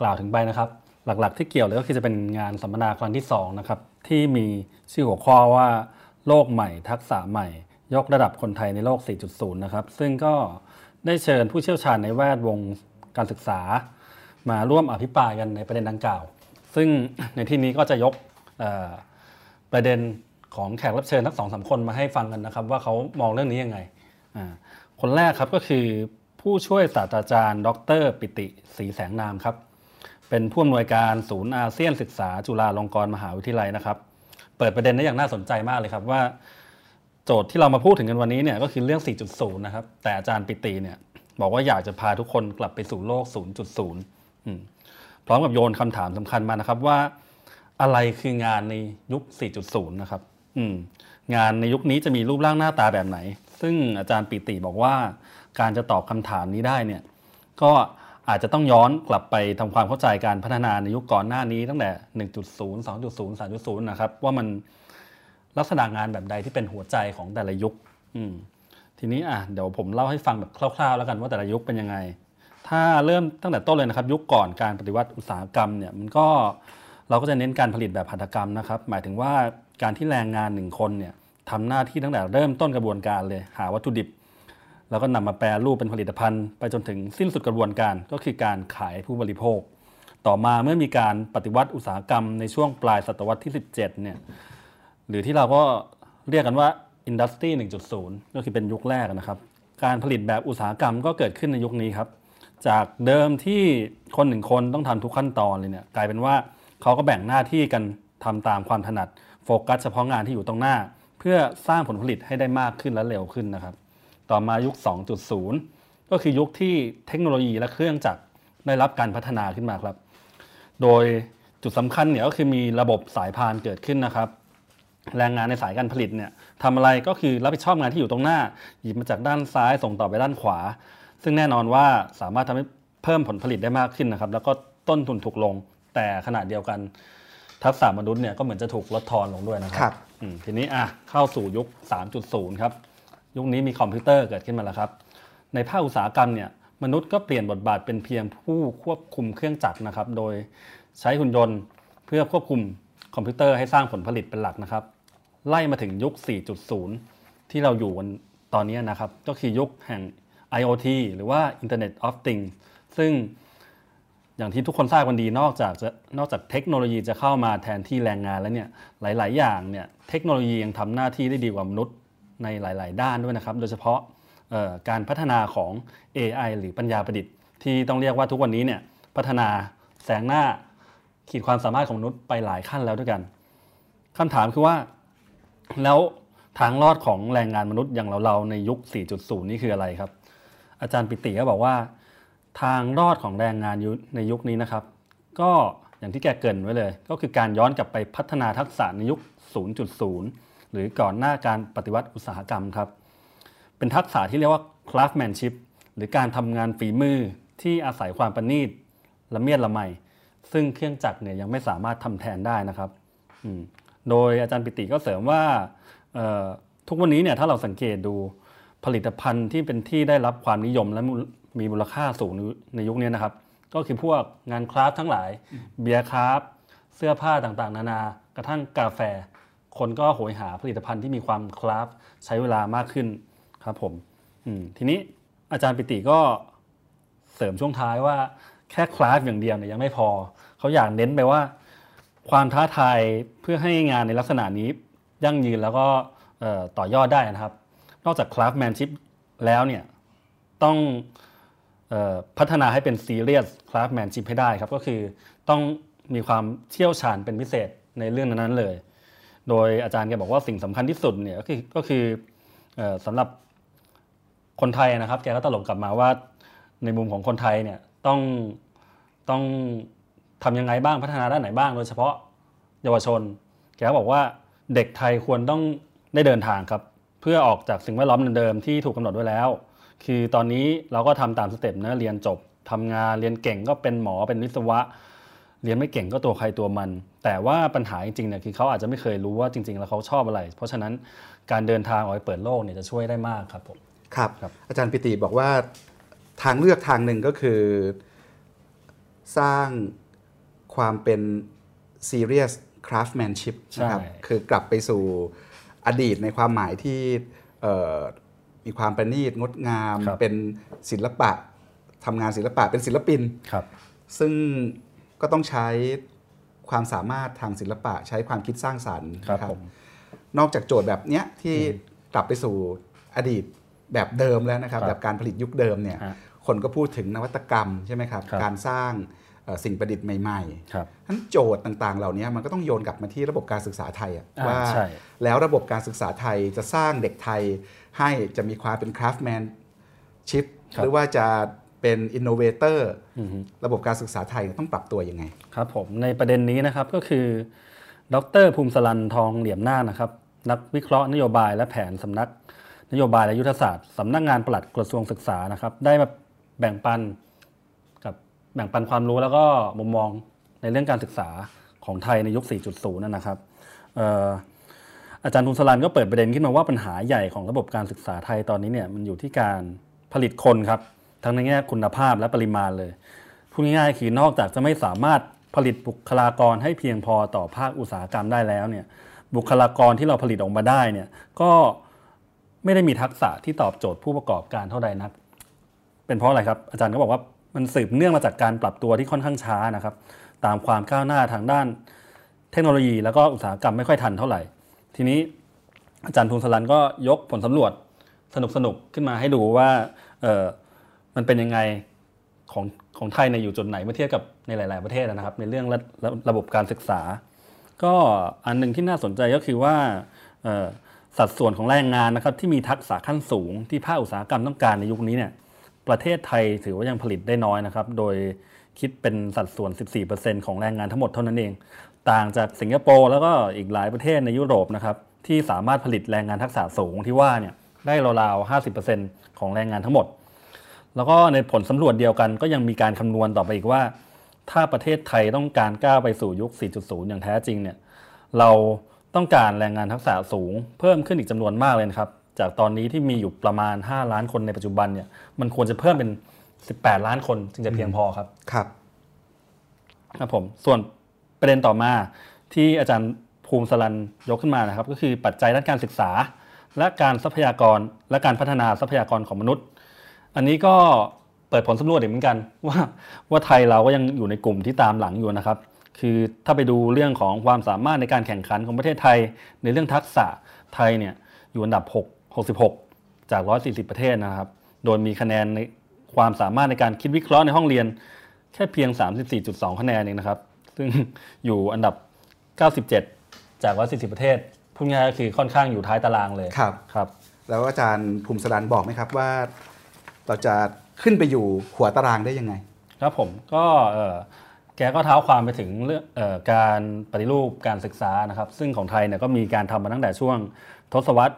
กล่าวถึงไปนะครับ หลักๆ ที่เกี่ยวเลยก็คือจะเป็นงานสัมมนาครั้งที่2นะครับที่มีชื่อหัวข้อว่าโลกใหม่ ทักษะใหม่ ยกระดับคนไทยในโลก 4.0 นะครับ ซึ่งก็ ได้เชิญผู้เชี่ยวชาญในแวดวงการศึกษา มาร่วมอภิปรายกันในประเด็นดังกล่าว ซึ่งในที่นี้ก็จะยกประเด็นของแขกรับเชิญทั้งสองสาคนมาให้ฟังกันนะครับ ว่าเขามองเรื่องนี้ยังไง คนแรกครับก็คือผู้ช่วยศาสตราจารย์ ดร ปิติศรีแสงนามครับ เป็นผู้อำนวยการศูนย์อาเซียนศึกษาจุฬาลงกรณ์มหาวิทยาลัยนะครับ เปิดประเด็นได้อย่างน่าสนใจมากเลยครับว่า โจทย์ที่เรามาพูดถึงกันวันนี้เนี่ยก็คือเรื่อง 4.0 นะครับ แต่อาจารย์ปิติเนี่ยบอกว่าอยากจะพาทุกคนกลับไปสู่โลก 0.0 พร้อมกับโยนคำถามสำคัญมานะครับว่า อะไรคืองานในยุค 4.0 นะครับงานในยุคนี้จะมีรูปร่างหน้าตาแบบไหน ซึ่งอาจารย์ปิติบอกว่าการจะตอบคำถามนี้ได้เนี่ยก็อาจจะต้องย้อนกลับไปทำความเข้าใจการพัฒนาในยุคก่อนหน้านี้ตั้งแต่ 1.0 2.0 3.0 นะครับว่ามัน ลักษณะงานแบบใดที่เป็นหัวใจของแต่ละยุคทีนี้อะเดี๋ยวผมเล่าให้ฟังแบบคร่าวๆ แล้วกันว่าแต่ละยุคเป็นยังไง ถ้าเริ่มตั้งแต่ต้นเลยนะครับ ยุคก่อนการปฏิวัติอุตสาหกรรมเนี่ยมันก็เราก็จะเน้นการผลิตแบบหัตถกรรมนะครับ หมายถึงว่าการที่แรงงานหนึ่งคนเนี่ยทำหน้าที่ตั้งแต่เริ่มต้นกระบวนการเลยหาวัตถุดิบ แล้วก็นำมาแปรรูปเป็นผลิตภัณฑ์ ไปจนถึงสิ้นสุดกระบวนการก็คือการขายผู้บริโภค ต่อมาเมื่อมีการปฏิวัติอุตสาหกรรมในช่วงปลายศตวรรษที่ 17เนี่ย หรือที่เราก็เรียกกันว่าอินดัสทรี1.0 ก็คือเป็นยุคแรกนะครับ การผลิตแบบอุตสาหกรรมก็เกิดขึ้นในยุคนี้ครับ จากเดิมที่คนหนึ่งคนต้องทำทุกขั้นตอนเลยเนี่ยกลายเป็นว่าเขาก็แบ่งหน้าที่กันทำตามความถนัด โฟกัสเฉพาะงานที่อยู่ตรงหน้า เพื่อสร้างผลผลิตให้ได้มากขึ้นและเร็วขึ้นนะครับ ต่อมายุค 2.0 ก็คือยุคที่เทคโนโลยีและเครื่องจักรได้รับการพัฒนาขึ้นมาครับ โดยจุดสำคัญเนี่ยก็คือมีระบบสายพานเกิดขึ้นนะครับ แรงงานในสายการผลิตเนี่ยทำอะไรก็คือรับผิดชอบงานที่อยู่ตรงหน้า หยิบมาจากด้านซ้ายส่งต่อไปด้านขวา ซึ่งแน่นอนว่าสามารถทำให้เพิ่มผลผลิตได้มากขึ้นนะครับ แล้วก็ต้นทุนถูกลง แต่ขณะเดียวกัน ทักษะมนุษย์เนี่ยก็เหมือนจะถูกลดทอนลงด้วยนะครับทีนี้อะเข้าสู่ยุค 3.0 ครับ ยุคนี้มีคอมพิวเตอร์เกิดขึ้นมาแล้วครับ ในภาคอุตสาหกรรมเนี่ยมนุษย์ก็เปลี่ยนบทบาทเป็นเพียงผู้ควบคุมเครื่องจักรนะครับ โดยใช้หุ่นยนต์เพื่อควบคุมคอมพิวเตอร์ให้สร้างผลผลิตเป็นหลักนะครับ ไล่มาถึงยุค 4.0 ที่เราอยู่กันตอนนี้นะครับ ก็คือยุคแห่ง IoT หรือว่า Internet of Things ซึ่งอย่างที่ทุกคนทราบกันดีนอกจากจะนอกจากเทคโนโลยีจะเข้ามาแทนที่แรงงานแล้วเนี่ยหลาย ๆ อย่างเนี่ยเทคโนโลยียังทำหน้าที่ได้ดีกว่ามนุษย์ในหลาย ๆ ด้านด้วยนะครับ โดยเฉพาะการพัฒนาของ AI หรือปัญญาประดิษฐ์ ที่ต้องเรียกว่าทุกวันนี้เนี่ยพัฒนาแสงหน้าขีดความสามารถของมนุษย์ไปหลายขั้นแล้วด้วยกันคำถามคือว่า แล้วทางรอดของแรงงานมนุษย์อย่างเราๆในยุค 4.0 นี่คืออะไรครับ อาจารย์ปิติก็บอกว่า ทางรอดของแรงงานในยุคนี้นะครับ ก็อย่างที่แกเกินไว้เลย ก็คือการย้อนกลับไปพัฒนาทักษะในยุค 0.0 หรือก่อนหน้าการปฏิวัติอุตสาหกรรมครับ เป็นทักษะที่เรียกว่า craftsmanship หรือการทำงานฝีมือที่อาศัยความประณีตละเมียดละไมซึ่งเครื่องจักรเนี่ยยังไม่สามารถทำแทนได้นะครับ โดยอาจารย์ปิติก็เสริมว่าทุกวันนี้เนี่ยถ้าเราสังเกตดูผลิตภัณฑ์ที่เป็นที่ได้รับความนิยมและมีมูลค่าสูงในยุคนี้นะครับ ก็คือพวกงานคราฟทั้งหลาย เบียร์คราฟเสื้อผ้าต่างๆ นานากระทั่งกาแฟ คนก็โหยหาผลิตภัณฑ์ที่มีความคราฟใช้เวลามากขึ้นครับผมทีนี้อาจารย์ปิติก็เสริมช่วงท้ายว่าแค่คราฟอย่างเดียวเนี่ยยังไม่พอ เขาอยากเน้นไปว่า ความท้าทายเพื่อให้งานในลักษณะนี้ยั่งยืนแล้วก็ต่อยอดได้นะครับ นอกจากคราฟแมนชิพแล้วเนี่ยต้องพัฒนาให้เป็น serious craftsmanship ให้ได้ครับ ก็คือต้องมีความเชี่ยวชาญเป็นพิเศษในเรื่องนั้นเลย โดยอาจารย์แกบอกว่าสิ่งสำคัญที่สุดเนี่ยก็คือก็คือสำหรับคนไทยนะครับ แกก็ตลกกลับมาว่าในมุมของคนไทยเนี่ยต้องต้อง ทำยังไงบ้างพัฒนาด้านไหนบ้าง โดยเฉพาะเยาวชน แกบอกว่าเด็กไทยควรต้องได้เดินทางครับ เพื่อออกจากสิ่งแวดล้อมเดิมที่ถูกกาหนดไว้แล้ว คือตอนนี้เราก็ทำตามสเต็ปนะเรียนจบทำงานเรียนเก่งก็เป็นหมอเป็นวิศวะ เรียนไม่เก่งก็ตัวใครตัวมัน แต่ว่าปัญหาจริงๆเนี่ยคือเขาอาจจะไม่เคยรู้ว่าจริง ๆ แล้วเขาชอบอะไร เพราะฉะนั้นการเดินทางออกไปเปิดโลกเนี่ยจะช่วยได้มากครับผมครับครับอาจารย์ปิติบอกว่าทางเลือกทางหนึ่งก็คือ สร้าง ความเป็น serious craftsmanship นะครับใช่คือกลับไปสู่อดีตในความหมายที่เอ่อมีความประณีตงดงามครับเป็นศิลปะทำงานศิลปะเป็นศิลปินครับซึ่งก็ต้องใช้ความสามารถทางศิลปะใช้ความคิดสร้างสรรค์ครับนะผมนอกจากโจทย์แบบเนี้ยที่กลับไปสู่อดีตแบบเดิมแล้วนะครับครับแบบการผลิตยุคเดิมเนี่ยฮะคนก็พูดถึงนวัตกรรมใช่ไหมครับครับการสร้างเอ่อ สิ่งประดิษฐ์ใหม่ครับๆ ดังนั้นโจทย์ต่างๆ เหล่านี้มันก็ต้องโยนกลับมาที่ระบบการศึกษาไทยอะอ่าว่าใช่แล้วระบบการศึกษาไทยจะสร้างเด็กไทยให้จะมีความเป็น craftsmanship หรือว่าจะเป็น innova- tor อือฮึระบบการศึกษาไทยต้องปรับตัวยังไง ครับผมในประเด็นนี้นะครับก็คือ ดรภูมิสลันทองเหลี่ยมนาคนะครับ นักวิเคราะห์นโยบายและแผนสำนัก นโยบายและยุทธศาสตร์สำนักงานปลัดกระทรวงศึกษานะครับ ได้มาแบ่งปันกับ แบ่งปันความรู้แล้วก็มุมมองในเรื่องการศึกษาของไทยในยุค 4.0 นั่นนะครับอาจารย์ภูมิสลันก็เปิดประเด็นขึ้นมาว่าปัญหาใหญ่ของระบบการศึกษาไทยตอนนี้เนี่ยมันอยู่ที่การผลิตคนครับ ทั้งในแง่คุณภาพและปริมาณเลยพูดง่ายๆคือนอกจากจะไม่สามารถผลิตบุคลากรให้เพียงพอต่อภาคอุตสาหกรรมได้แล้วเนี่ยบุคลากรที่เราผลิตออกมาได้เนี่ยก็ไม่ได้มีทักษะที่ตอบโจทย์ผู้ประกอบการเท่าใดนัก เป็นเพราะอะไรครับ อาจารย์ก็บอกว่า มันสืบเนื่องมาจากการปรับตัวที่ค่อนข้างช้านะครับ ตามความก้าวหน้าทางด้านเทคโนโลยี แล้วก็อุตสาหกรรมไม่ค่อยทันเท่าไหร่ ทีนี้อาจารย์ทุนสลันก็ยกผลสำรวจสนุกๆขึ้นมาให้ดูว่าเออมันเป็นยังไงของของไทยในอยู่จุดไหนเมื่อเทียบกับในหลาย ๆ ประเทศนะครับ ในเรื่องระระระบบการศึกษา ก็อันหนึ่งที่น่าสนใจก็คือว่าสัดส่วนของแรงงานนะครับที่มีทักษะขั้นสูงที่ภาคอุตสาหกรรมต้องการในยุคนี้เนี่ย ประเทศไทยถือว่ายังผลิตได้น้อยนะครับ โดยคิดเป็นสัดส่วน 14%ของแรงงานทั้งหมดเท่านั้นเอง ต่างจากสิงคโปร์แล้วก็อีกหลายประเทศในยุโรปนะครับที่สามารถผลิตแรงงานทักษะสูงที่ว่าเนี่ยได้ราวๆ50%ของแรงงานทั้งหมด แล้วก็ในผลสำรวจเดียวกันก็ยังมีการคำนวณต่อไปอีกว่า ถ้าประเทศไทยต้องการก้าวไปสู่ยุค 4.0 อย่างแท้จริงเนี่ยเราต้องการแรงงานทักษะสูงเพิ่มขึ้นอีกจำนวนมากเลยครับ จากตอนนี้ที่มีอยู่ประมาณ 5 ล้านคนในปัจจุบันเนี่ย มันควรจะเพิ่มเป็น 18 ล้านคนจึงจะเพียงพอครับ ครับ ครับผม ส่วนประเด็นต่อมาที่อาจารย์ภูมิสลันยกขึ้นมานะครับ ก็คือปัจจัยด้านการศึกษา และการทรัพยากรและการพัฒนาทรัพยากรของมนุษย์ อันนี้ก็เปิดผลสำรวจอีกเหมือนกัน ว่าว่าไทยเราก็ยังอยู่ในกลุ่มที่ตามหลังอยู่นะครับ คือถ้าไปดูเรื่องของความสามารถในการแข่งขันของประเทศไทย ในเรื่องทักษะไทยเนี่ยอยู่อันดับ 6 66 จาก 140 ประเทศนะครับ โดยมีคะแนนในความสามารถในการคิดวิเคราะห์ในห้องเรียน แค่เพียง 34.2 คะแนนเองนะครับ ซึ่งอยู่อันดับ 97 จาก 140 ประเทศพูดง่ายๆก็คือค่อนข้างอยู่ท้ายตารางเลยครับครับ แล้วอาจารย์ภูมิสรันบอกไหมครับว่า เราจะขึ้นไปอยู่หัวตารางได้ยังไง ครับผมก็เอ่อแกก็เท้าความไปถึงเรื่องเออการปฏิรูปการศึกษานะครับ ซึ่งของไทยเนี่ยก็มีการทำมาตั้งแต่ช่วง ทศวรรษ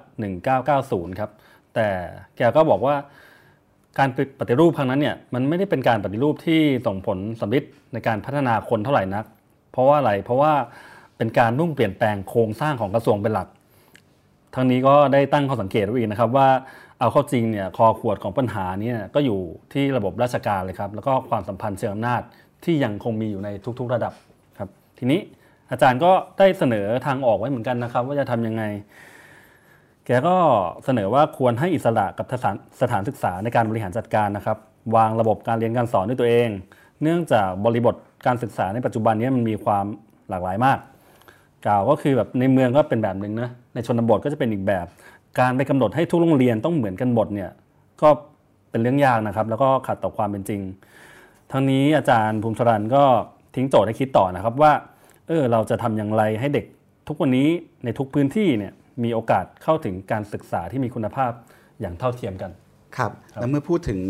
1990 ครับ แต่แกก็บอกว่าการปฏิรูปครั้งนั้นเนี่ยมันไม่ได้เป็นการปฏิรูปที่ส่งผลสำลิดในการพัฒนาคนเท่าไหร่นัก เพราะว่าอะไร เพราะว่าเป็นการมุ่งเปลี่ยนแปลงโครงสร้างของกระทรวงเป็นหลัก ทั้งนี้ก็ได้ตั้งข้อสังเกตไว้อีกนะครับว่าเอาเข้าจริงเนี่ยคอขวดของปัญหาเนี้ก็อยู่ที่ระบบราชการเลยครับ แล้วก็ความสัมพันธ์เชิงอำนาจที่ยังคงมีอยู่ในทุกๆระดับครับ ทีนี้อาจารย์ก็ได้เสนอทางออกไว้เหมือนกันนะครับ ว่าจะทำยังไง แกก็เสนอว่าควรให้อิสระกับสถานสถานศึกษาในการบริหารจัดการนะครับ วางระบบการเรียนการสอนด้วยตัวเอง เนื่องจากบริบทการศึกษาในปัจจุบันนี้มันมีความหลากหลายมาก กล่าวก็คือแบบในเมืองก็เป็นแบบหนึ่งนะในชนบทก็จะเป็นอีกแบบ การไปกำหนดให้ทุกโรงเรียนต้องเหมือนกันหมดเนี่ยก็เป็นเรื่องยากนะครับ แล้วก็ขัดต่อความเป็นจริง ทั้งนี้อาจารย์ภูมิสรันก็ทิ้งโจทย์ให้คิดต่อนะครับว่าเออเราจะทำอย่างไรให้เด็กทุกวันนี้ในทุกพื้นที่เนี่ย มีโอกาสเข้าถึงการศึกษาที่มีคุณภาพอย่างเท่าเทียมกันครับแล้วเมื่อพูดถึง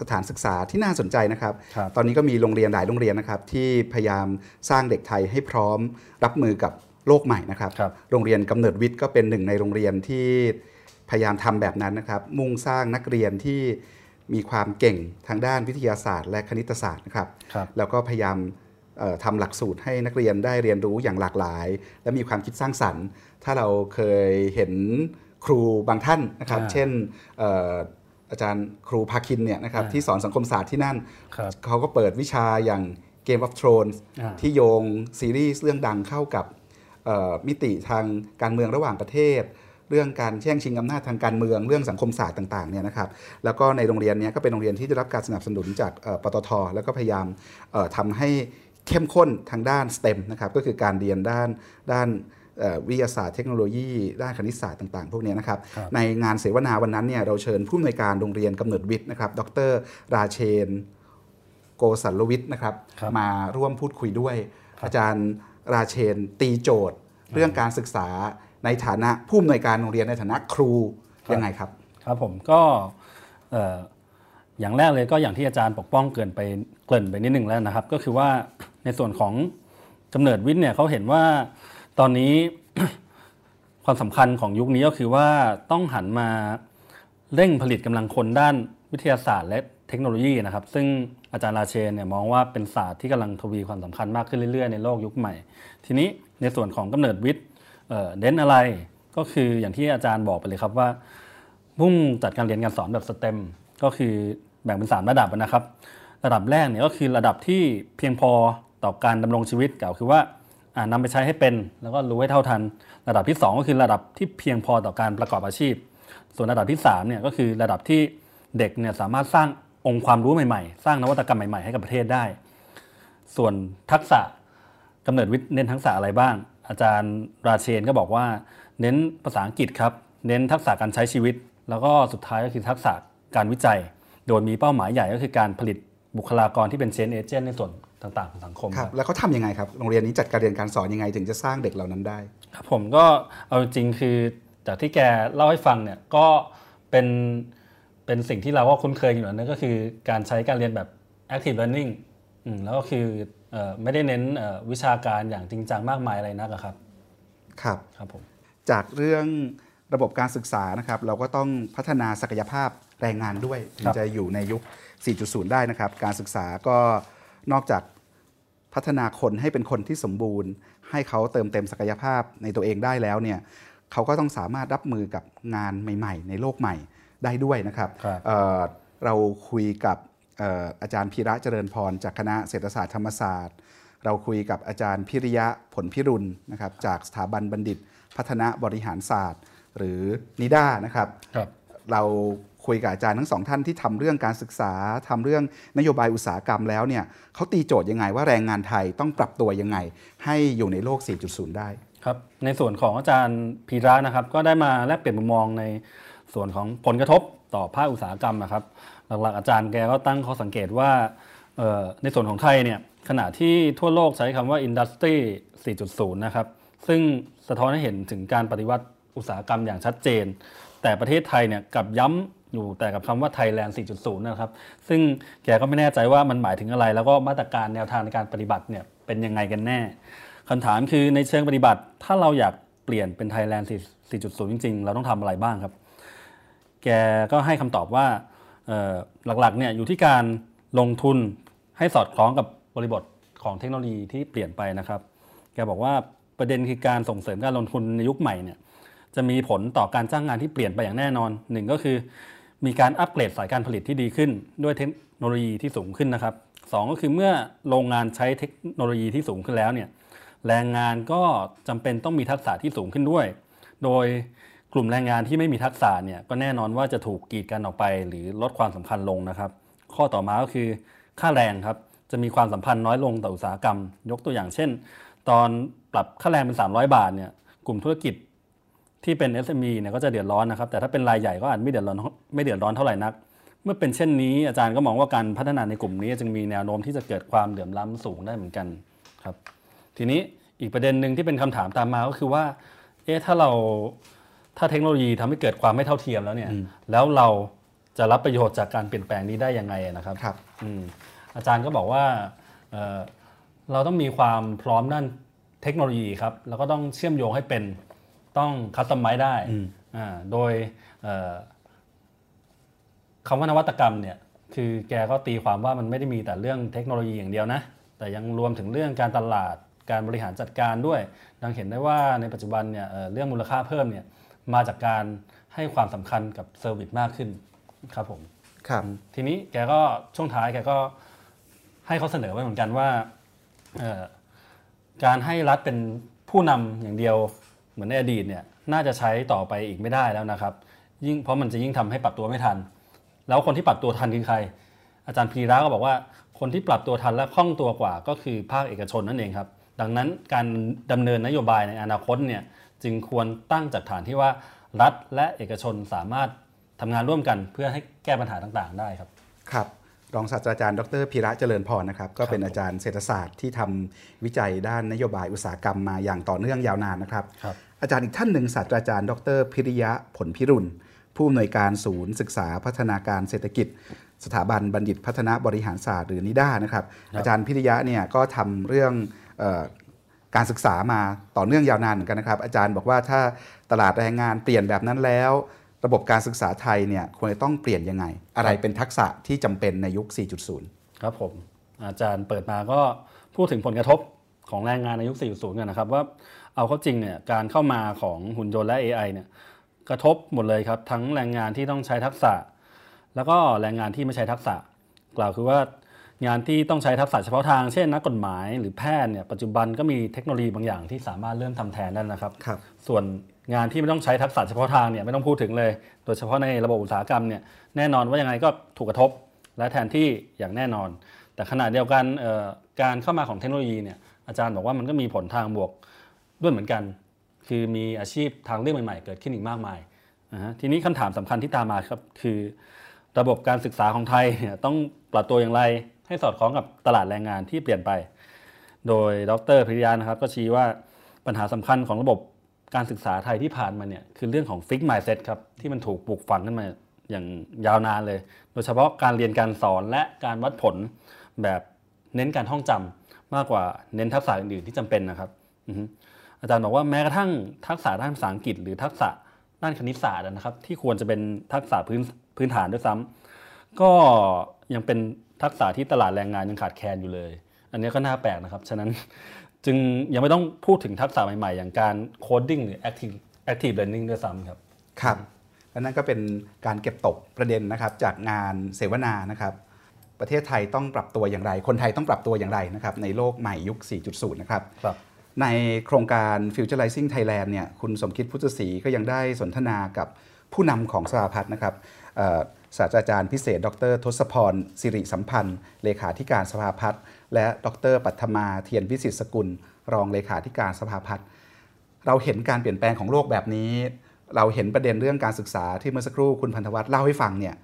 สถานศึกษาที่น่าสนใจนะครับครับตอนนี้ก็มีโรงเรียนหลายโรงเรียนนะครับ ที่พยายามสร้างเด็กไทยให้พร้อมรับมือกับโลกใหม่นะครับครับโรงเรียนกำเนิดวิทย์ก็เป็นหนึ่งในโรงเรียนที่พยายามทำแบบนั้นนะครับ มุ่งสร้างนักเรียนที่มีความเก่งทางด้านวิทยาศาสตร์ และคณิตศาสตร์นะครับครับแล้วก็พยายามเอ่อ ทำหลักสูตรให้นักเรียนได้เรียนรู้อย่างหลากหลาย และมีความคิดสร้างสรรค์ ถ้าเราเคยเห็นครูบางท่านนะครับอ่าเช่นเอ่ออาจารย์ครูภาคินเนี่ยนะครับอ่าที่สอนสังคมศาสตร์ที่นั่นครับเขาก็เปิดวิชาอย่าง Game of Thrones อ่าที่โยงซีรีส์เรื่องดังเข้ากับเอ่อมิติทางการเมืองระหว่างประเทศ เรื่องการแย่งชิงอำนาจทางการเมืองเรื่องสังคมศาสตร์ต่างๆเนี่ยนะครับแล้วก็ในโรงเรียนเนี้ก็เป็นโรงเรียนที่ได้รับการสนับสนุนจากเอ่อปตท แล้วก็พยายามเอ่อทำให้ เข้มข้นทางด้าน STEM นะครับก็คือการเรียนด้านด้านเอ่อวิทยาศาสตร์เทคโนโลยี ด้านคณิตศาสตร์ต่างๆ พวกเนี้ยนะครับครับ ในงานเสวนาวันนั้นเนี่ยเราเชิญผู้อำนวยการโรงเรียนกำเนิดวิทย์นะครับ ดร ราเชน โกสัลลวิทย์นะครับครับ มาร่วมพูดคุยด้วย อาจารย์ราเชนตีโจทย์ เรื่องการศึกษาในฐานะผู้อำนวยการโรงเรียนในฐานะครูยังไงครับ ครับผมก็เอ่ออย่างแรกเลยก็อย่างที่อาจารย์ปกป้องเกรินไปเกริ่นไปนิดหนึ่งแล้วนะครับ ก็คือว่า ในส่วนของกำเนิดวิทย์เนี่ยเขาเห็นว่าตอนนี้ความสำคัญของยุคนี้ก็คือว่าต้องหันมาเร่งผลิตกำลังคนด้านวิทยาศาสตร์ และเทคโนโลยีนะครับ ซึ่งอาจารย์ราเชนเนี่ยมองว่าเป็นศาสตร์ที่กำลังทวีความสำคัญมากขึ้นเรื่อยๆในโลกยุคใหม่ ทีนี้ในส่วนของกำเนิดวิทย์เอ่น้นอะไรก็คืออย่างที่อาจารย์บอกไปเลยครับว่ามุ่งจัดการเรียนการสอนแบบสเต็มก็คือแบ่งเป็น 3 ระดับนะครับ ระดับแรกเนี่ยก็คือระดับที่เพียงพอ ต่อการดำรงชีวิตกล่าวคือว่าอ่านำไปใช้ให้เป็น แล้วก็รู้ให้เท่าทัน ระดับที่ 2 ก็คือระดับที่เพียงพอต่อการประกอบอาชีพ ส่วนระดับที่3เนี่ยก็คือระดับที่เด็กเนี่ยสามารถสร้างองค์ความรู้ใหม่ๆ สร้างนวัตกรรมใหม่ๆให้กับประเทศได้ ส่วนทักษะกำเนิดวิทย์เน้นทักษะอะไรบ้าง อาจารย์ราเชนก็บอกว่า เน้นภาษาอังกฤษครับเน้นทักษะการใช้ชีวิต แล้วก็สุดท้ายก็คือทักษะการวิจัย โดยมีเป้าหมายใหญ่ก็คือการผลิตบุคลากรที่เป็นเชนเอเจนต์ในส่วน ต่างๆของสังคมคครัรับบแล้วเขาทำยังไงครับ โรงเรียนนี้จัดการเรียนการสอนยังไง ถึงจะสร้างเด็กเหล่านั้นได้ ครับผมก็เอาจริงๆคือจากที่แกเล่าให้ฟังเนี่ยก็เป็นเป็นสิ่งที่เราก็คุ้นเคยอยู่แล้วนั่นก็คือการใช้การเรียนแบบ active learning อืมแล้วก็คือเอ่อไม่ได้เน้นเอ่อวิชาการอย่างจริงจังมากมายอะไรนักอะครับ ครับครับผมจากเรื่องระบบการศึกษานะครับ เราก็ต้องพัฒนาศักยภาพแรงงานด้วย ถึงจะอยู่ในยุค 4.0 ได้นะครับ การศึกษาก็ นอกจากพัฒนาคนให้เป็นคนที่สมบูรณ์ ให้เขาเติมเต็มศักยภาพในตัวเองได้แล้วเนี่ยเขาก็ต้องสามารถรับมือกับงานใหม่ ๆ ในโลกใหม่ได้ด้วยนะครับครับเอ่อเราคุยกับเอ่ออาจารย์พีระเจริญพร จากคณะเศรษฐศาสตร์ธรรมศาสตร์ เราคุยกับอาจารย์พิริยะผลพิรุณนะครับจากสถาบันบัณฑิต พัฒนาบริหารศาสตร์ หรือนิด้านะครับครับเรา คุยกับอาจารย์ทั้งสองท่านที่ทำเรื่องการศึกษาทำเรื่องนโยบายอุตสาหกรรมแล้วเนี่ยเขาตีโจทย์ยังไงว่าแรงงานไทยต้องปรับตัวยังไง ให้อยู่ในโลก 4.0 ได้ครับในส่วนของอาจารย์พีระนะครับ ก็ได้มาแลกเปลี่ยนมุมมองในส่วนของผลกระทบต่อภาคอุตสาหกรรมนะครับ หลักๆอาจารย์แกก็ตั้งข้อสังเกตว่าในส่วนของไทยเนี่ยขณะที่ทั่วโลกใช้คำว่า Industry 4.0 นะครับ ซึ่งสะท้อนให้เห็นถึงการปฏิวัติอุตสาหกรรมอย่างชัดเจน แต่ประเทศไทยเนี่ยกับย้ำ อยู่แต่กับคำว่า Thailand 4.0 นะครับ ซึ่งแกก็ไม่แน่ใจว่ามันหมายถึงอะไร แล้วก็มาตรการแนวทางในการปฏิบัติเนี่ยเป็นยังไงกันแน่คำถามคือในเชิงปฏิบัติ ถ้าเราอยากเปลี่ยนเป็น Thailand 4.0 จริง ๆ เราต้องทำอะไรบ้างครับ แกก็ให้คำตอบว่าหลักๆเนี่ยอยู่ที่การลงทุนให้สอดคล้องกับบริบทของเทคโนโลยีที่เปลี่ยนไปนะครับ แกบอกว่าประเด็นคือการส่งเสริมการลงทุนในยุคใหม่เนี่ยจะมีผลต่อการจ้างงานที่เปลี่ยนไปอย่างแน่นอนหนึ่งก็คือ มีการอัปเกรดสายการผลิตที่ดีขึ้น ด้วยเทคโนโลยีที่สูงขึ้นนะครับสองก็คือเมื่อโรงงานใช้เทคโนโลยีที่สูงขึ้นแล้วเนี่ยแรงงานก็จำเป็นต้องมีทักษะที่สูงขึ้นด้วย โดยกลุ่มแรงงานที่ไม่มีทักษะเนี่ยก็แน่นอนว่าจะถูกกีดกันออกไป หรือลดความสำคัญลงนะครับ ข้อต่อมาก็คือค่าแรงครับจะมีความสัมพันธ์น้อยลงต่ออุตสาหกรรม ยกตัวอย่างเช่น ตอนปรับค่าแรงเป็น 300 บาทเนี่ยกลุ่มธุรกิจ ที่เป็น SME เนี่ยก็จะเดือดร้อนนะครับ แต่ถ้าเป็นรายใหญ่ก็อาจไม่เดือดร้อนไม่เดือดร้อนเท่าไหร่นัก เมื่อเป็นเช่นนี้อาจารย์ก็มองว่าการพัฒนาในกลุ่มนี้จึงมีแนวโน้มที่จะเกิดความเหลื่อมล้ำสูงได้เหมือนกันครับ ทีนี้อีกประเด็นหนึ่งที่เป็นคำถามตามมาก็คือว่า เอ๊ะถ้าเราถ้าเทคโนโลยีทำให้เกิดความไม่เท่าเทียมแล้วเนี่ย แล้วเราจะรับประโยชน์จากการเปลี่ยนแปลงนี้ได้ยังไงนะครับครับอืมอาจารย์ก็บอกว่าเอ่อเราต้องมีความพร้อมด้านเทคโนโลยีครับ แล้วก็ต้องเชื่อมโยงให้เป็น ต้อง customize ได้อ่าโดยคำว่านวัตกรรมเนี่ยคือแกก็ตีความว่ามันไม่ได้มีแต่เรื่องเทคโนโลยีอย่างเดียวนะ แต่ยังรวมถึงเรื่องการตลาดการบริหารจัดการด้วย ดังเห็นได้ว่าในปัจจุบันเนี่ยเรื่องมูลค่าเพิ่มเนี่ยมาจากการให้ความสำคัญกับ service มากขึ้นครับผมครับทีนี้แกก็ช่วงท้ายแกก็ให้เขาเสนอไว้เหมือนกันว่าการให้รัฐเป็นผู้นำอย่างเดียว เหมือนในอดีตเนี่ยน่าจะใช้ต่อไปอีกไม่ได้แล้วนะครับ ยิ่งเพราะมันจะยิ่งทำให้ปรับตัวไม่ทัน แล้วคนที่ปรับตัวทันคือใคร อาจารย์พีระก็บอกว่าคนที่ปรับตัวทันและคล่องตัวกว่าก็คือภาคเอกชนนั่นเองครับ ดังนั้นการดำเนินนโยบายในอนาคตเนี่ยจึงควรตั้งจากฐานที่ว่ารัฐและเอกชนสามารถทำงานร่วมกันเพื่อให้แก้ปัญหาต่างๆ ได้ครับ ครับ รองศาสตราจารย์ดรพีระเจริญพรนะครับก็เป็นอาจารย์เศรษฐศาสตร์ที่ทำวิจัยด้านนโยบายอุตสาหกรรมมาอย่างต่อเนื่องยาวนานนะครับรบอาจารย์อีกท่านหนึ่งศาสตราจารย์ ดรพิริยะผลพิรุณผู้อำนวยการศูนย์ศึกษาพัฒนาการเศรษฐกิจ สถาบันบัณฑิตพัฒนาบริหารศาสตร์หรือนิด้านะครับ อาจารย์พิริยะเนี่ยก็ทำเรื่องการศึกษามาต่อเนื่องยาวนานเหมือนกันนะครับ อาจารย์บอกว่าถ้าตลาดแรงงานเปลี่ยนแบบนั้นแล้ว ระบบการศึกษาไทยเนี่ยควรจะต้องเปลี่ยนยังไง อะไรเป็นทักษะที่จำเป็นในยุค 4.0 ครับผมอาจารย์เปิดมาก็พูดถึงผลกระทบของแรงงานในยุค 4.0 กันนะครับว่าเอาเข้าจริงเนี่ยการเข้ามาของหุ่นยนต์และ AI เนี่ยกระทบหมดเลยครับ ทั้งแรงงานที่ต้องใช้ทักษะ แล้วก็แรงงานที่ไม่ใช้ทักษะ กล่าวคือว่างานที่ต้องใช้ทักษะเฉพาะทาง เช่นนักกฎหมายหรือแพทย์เนี่ยปัจจุบันก็มีเทคโนโลยีบางอย่างที่สามารถเริ่มทำแทนได้นะครับรบส่วน งานที่ไม่ต้องใช้ทักษะเฉพาะทางเนี่ยไม่ต้องพูดถึงเลย โดยเฉพาะในระบบอุตสาหกรรมเนี่ยแน่นอนว่ายังไงก็ถูกกระทบและแทนที่อย่างแน่นอน แต่ขณะเดียวกันการเข้ามาของเทคโนโลยีเนี่ยอาจารย์บอกว่ามันก็มีผลทางบวกด้วยเหมือนกัน คือมีอาชีพทางเรื่องใหม่ๆ เกิดขึ้นอีกมากมายทีนี้คำถามสำคัญที่ตามมาครับคือ ระบบการศึกษาของไทยเนี่ยต้องปรับตัวอย่างไรให้สอดคล้องกับตลาดแรงงานที่เปลี่ยนไป โดยดรพิริยานะครับก็ชี้ว่าปัญหาสำคัญของระบบ การศึกษาไทยที่ผ่านมาเนี่ยคือเรื่องของฟิกไมล์เซ็ตครับที่มันถูกปลูกฝังขึ้นมาอย่างยาวนานเลย โดยเฉพาะการเรียนการสอนและการวัดผลแบบเน้นการท่องจำมากกว่าเน้นทักษะอื่นๆที่จำเป็นนะครับอาจารย์บอกว่าแม้กระทั่งทักษะด้านภาษาอังกฤษ หรือทักษะด้านคณิตศาสตร์นะครับ ที่ควรจะเป็นทักษะพื้นพื้นฐานด้วยซ้ำก็ยังเป็นทักษะที่ตลาดแรงงานยังขาดแคลนอยู่เลย อันนี้ก็น่าแปลกนะครับฉะนั้น จึงยังไม่ต้องพูดถึงทักษะใหม่ ๆ อย่างการโคดดิ้งหรือ active active learning ด้วยซ้ำครับ ครับและนั่นก็เป็นการเก็บตกประเด็นนะครับจากงานเสวนานะครับ ประเทศไทยต้องปรับตัวอย่างไร คนไทยต้องปรับตัวอย่างไรนะครับในโลกใหม่ยุค 4.0 นะครับรบในโครงการ Futurizing Thailand เนี่ยคุณสมคิดพุทธศรีก็ยังได้สนทนากับผู้นำของสภาพัฒน์นะครับศาสตราจารย์พิเศษ ดรทศพรสิริสัมพันธ์ เลขาธิการสภาพัฒน์ และดรปัทมาเทียนวิสิตสกุล รองเลขาธิการสภาพัฒน์เราเห็นการเปลี่ยนแปลงของโลกแบบนี้ เราเห็นประเด็นเรื่องการศึกษาที่เมื่อสักครู่คุณพันธวัฒน์เล่าให้ฟังเนี่ย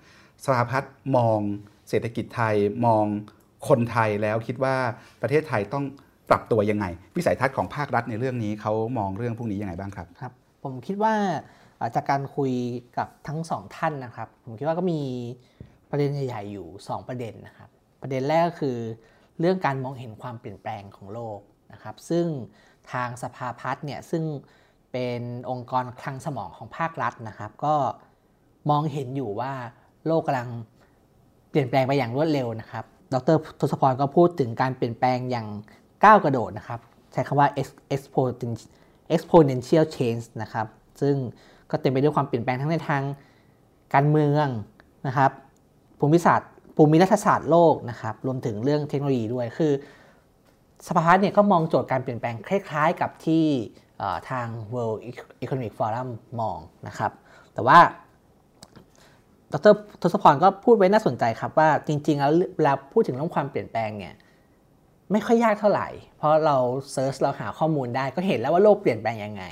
สภาพัฒน์มองเศรษฐกิจไทยมองคนไทยแล้วคิดว่าประเทศไทยต้องปรับตัวยังไง วิสัยทัศน์ของภาครัฐในเรื่องนี้เขามองเรื่องพวกนี้ยังไงบ้างครับครับ ผมคิดว่าจากการคุยกับทั้งสองท่านนะครับ ผมคิดว่าก็มีประเด็นใหญ่ๆอยู่ 2 ประเด็นนะครับ ประเด็นแรกก็คือ เรื่องการมองเห็นความเปลี่ยนแปลงของโลกนะครับซึ่งทางสภาพัฒน์เนี่ยซึ่งเป็นองค์กรคลังสมองของภาครัฐนะครับ ก็มองเห็นอยู่ว่าโลกกำลังเปลี่ยนแปลงไปอย่างรวดเร็วนะครับ ดรทศพรก็พูดถึงการเปลี่ยนแปลงอย่างก้าวกระโดดนะครับ ใช้คำว่า exponential change นะครับ ซึ่งก็เต็มไปด้วยความเปลี่ยนแปลงทั้งในทางการเมืองนะครับ ภูมิศาสตร์ ภูมิรัฐศาสตร์โลกนะครับรวมถึงเรื่องเทคโนโลยีด้วยคือสภาพัฒน์เนี่ยก็มองโจทย์การเปลี่ยนแปลงคล้ายๆ กับที่ทาง World Economic Forum มองนะครับ แต่ว่าดรทศพรก็พูดไว้น่าสนใจครับว่าจริงๆแล้วเวลาพูดถึงเรื่องความเปลี่ยนแปลงเนี่ยไม่ค่อยยากเท่าไหร่ เพราะเราเซิร์ชเราหาข้อมูลได้ก็เห็นแล้วว่าโลกเปลี่ยนแปลงยังไง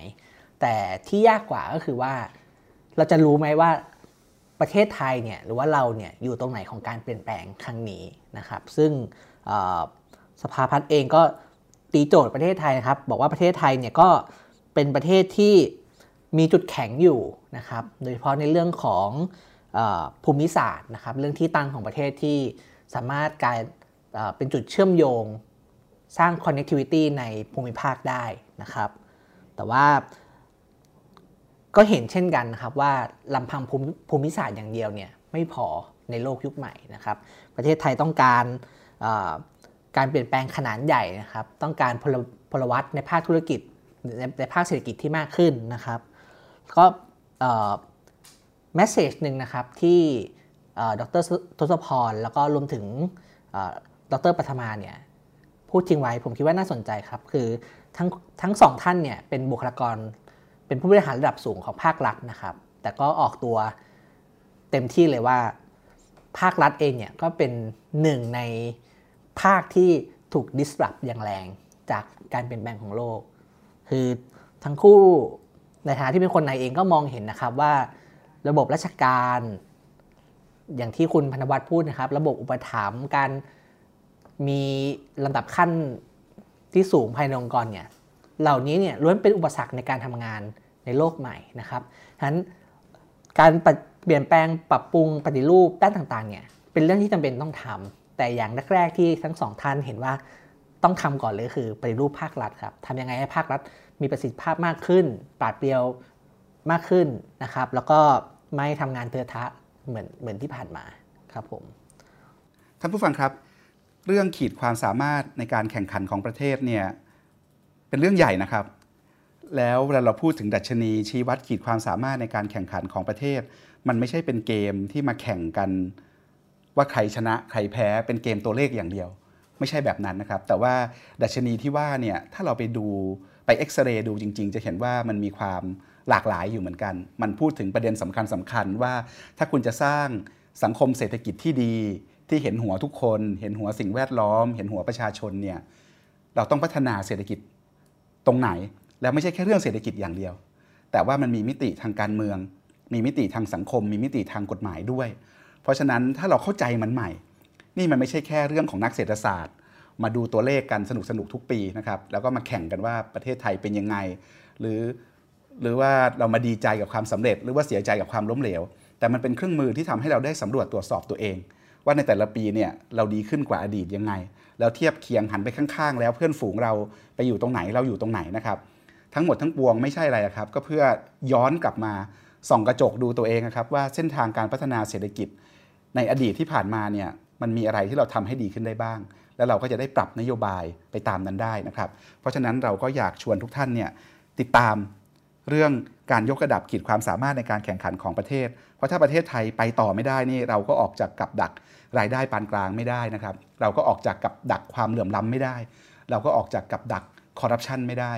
แต่ที่ยากกว่าก็คือว่า เราจะรู้ไหมว่า ประเทศไทยเนี่ยหรือว่าเราเนี่ยอยู่ตรงไหนของการเปลี่ยนแปลงครั้งนี้นะครับ ซึ่งสภาพัฒน์เองก็ตีโจทย์ประเทศไทยนะครับ บอกว่าประเทศไทยเนี่ยก็เป็นประเทศที่มีจุดแข็งอยู่นะครับ โดยเฉพาะในเรื่องของอภูมิศาสตร์นะครับ เรื่องที่ตั้งของประเทศที่สามารถกลายเป็นจุดเชื่อมโยงสร้าง connectivity ในภูมิภาคได้นะครับ แต่ว่า ก็เห็นเช่นกันนะครับว่าลำพังภูมิศาสตร์อย่างเดียวเนี่ยไม่พอในโลกยุคใหม่นะครับ ประเทศไทยต้องการการเปลี่ยนแปลงขนาดใหญ่นะครับ ต้องการพลพลวัตในภาคธุรกิจในในภาคเศรษฐกิจที่มากขึ้นนะครับ ก็แมสเซจหนึ่งนะครับที่ดรทศพร แล้วก็รวมถึงดรปัทมาเนี่ยพูดจริงไว้ผมคิดว่าน่าสนใจครับ คือทั้งทั้งสองท่านเนี่ยเป็นบุคลากร เป็นผู้บริหารระดับสูงของภาครัฐนะครับ แต่ก็ออกตัวเต็มที่เลยว่า ภาครัฐเองเนี่ยก็เป็นหนึ่งในภาคที่ถูก disrupt อย่างแรงจากการเปลี่ยนแปลงของโลก คือทั้งคู่ในฐานะที่เป็นคนในเองก็มองเห็นนะครับว่าระบบราชการ อย่างที่คุณพนวัตรพูดนะครับ ระบบอุปถัมภ์การมีลำดับขั้นที่สูงภายในองค์กรเนี่ย เหล่านี้เนี่ยล้วนเป็นอุปสรรคในการทำงานในโลกใหม่นะครับฉะนั้นการเปลี่ยนแปลงปรับปรุงปฏิรูปด้านต่างๆเนี่ยเป็นเรื่องที่จำเป็นต้องทำแต่อย่างแรกๆที่ทั้งสองท่านเห็นว่าต้องทำก่อนเลยคือปฏิรูปภาครัฐครับทำยังไงให้ภาครัฐมีประสิทธิภาพมากขึ้น ปราดเปรียวมากขึ้นนะครับ แล้วก็ไม่ทำงานเทอทะเหมือนเหมือนที่ผ่านมาครับผมท่านผู้ฟังครับ เรื่องขีดความสามารถในการแข่งขันของประเทศเนี่ย เป็นเรื่องใหญ่นะครับ แล้วเวลาเราพูดถึงดัชนีชี้วัดขีดความสามารถในการแข่งขันของประเทศ มันไม่ใช่เป็นเกมที่มาแข่งกัน ว่าใครชนะใครแพ้เป็นเกมตัวเลขอย่างเดียว ไม่ใช่แบบนั้นนะครับ แต่ว่าดัชนีที่ว่าเนี่ยถ้าเราไปดูไปเอ็กซเรย์ดูจริง ๆ จะเห็นว่ามันมีความหลากหลายอยู่เหมือนกัน มันพูดถึงประเด็นสำคัญสำคัญว่าถ้าคุณจะสร้างสังคมเศรษฐกิจที่ดี ที่เห็นหัวทุกคน เห็นหัวสิ่งแวดล้อม เห็นหัวประชาชนเนี่ยเราต้องพัฒนาเศรษฐกิจ ตรงไหน แล้วไม่ใช่แค่เรื่องเศรษฐกิจอย่างเดียว แต่ว่ามันมีมิติทางการเมือง มีมิติทางสังคม มีมิติทางกฎหมายด้วย เพราะฉะนั้นถ้าเราเข้าใจมันใหม่ นี่มันไม่ใช่แค่เรื่องของนักเศรษฐศาสตร์ มาดูตัวเลขกันสนุกสนุกทุกปีนะครับแล้วก็มาแข่งกันว่าประเทศไทยเป็นยังไง หรือหรือว่าเรามาดีใจกับความสำเร็จ หรือว่าเสียใจกับความล้มเหลว แต่มันเป็นเครื่องมือที่ทำให้เราได้สำรวจตรวจสอบตัวเอง ว่าในแต่ละปีเนี่ยเราดีขึ้นกว่าอดีตยังไง แล้วเทียบเคียงหันไปข้างๆ แล้วเพื่อนฝูงเราไปอยู่ตรงไหนเราอยู่ตรงไหนนะครับ ทั้งหมดทั้งปวงไม่ใช่อะไรครับ ก็เพื่อย้อนกลับมาส่องกระจกดูตัวเองนะครับ ว่าเส้นทางการพัฒนาเศรษฐกิจ ในอดีตที่ผ่านมาเนี่ยมันมีอะไรที่เราทำให้ดีขึ้นได้บ้าง แล้วเราก็จะได้ปรับนโยบายไปตามนั้นได้นะครับ เพราะฉะนั้นเราก็อยากชวนทุกท่านเนี่ยติดตามเรื่องการยกระดับขีดความสามารถในการแข่งขันของประเทศ เพราะถ้าประเทศไทยไปต่อไม่ได้นี่เราก็ออกจากกับดัก รายได้ปานกลางไม่ได้นะครับ เราก็ออกจากกับดักความเหลื่อมล้ำไม่ได้ เราก็ออกจากกับดักคอร์รัปชันไม่ได้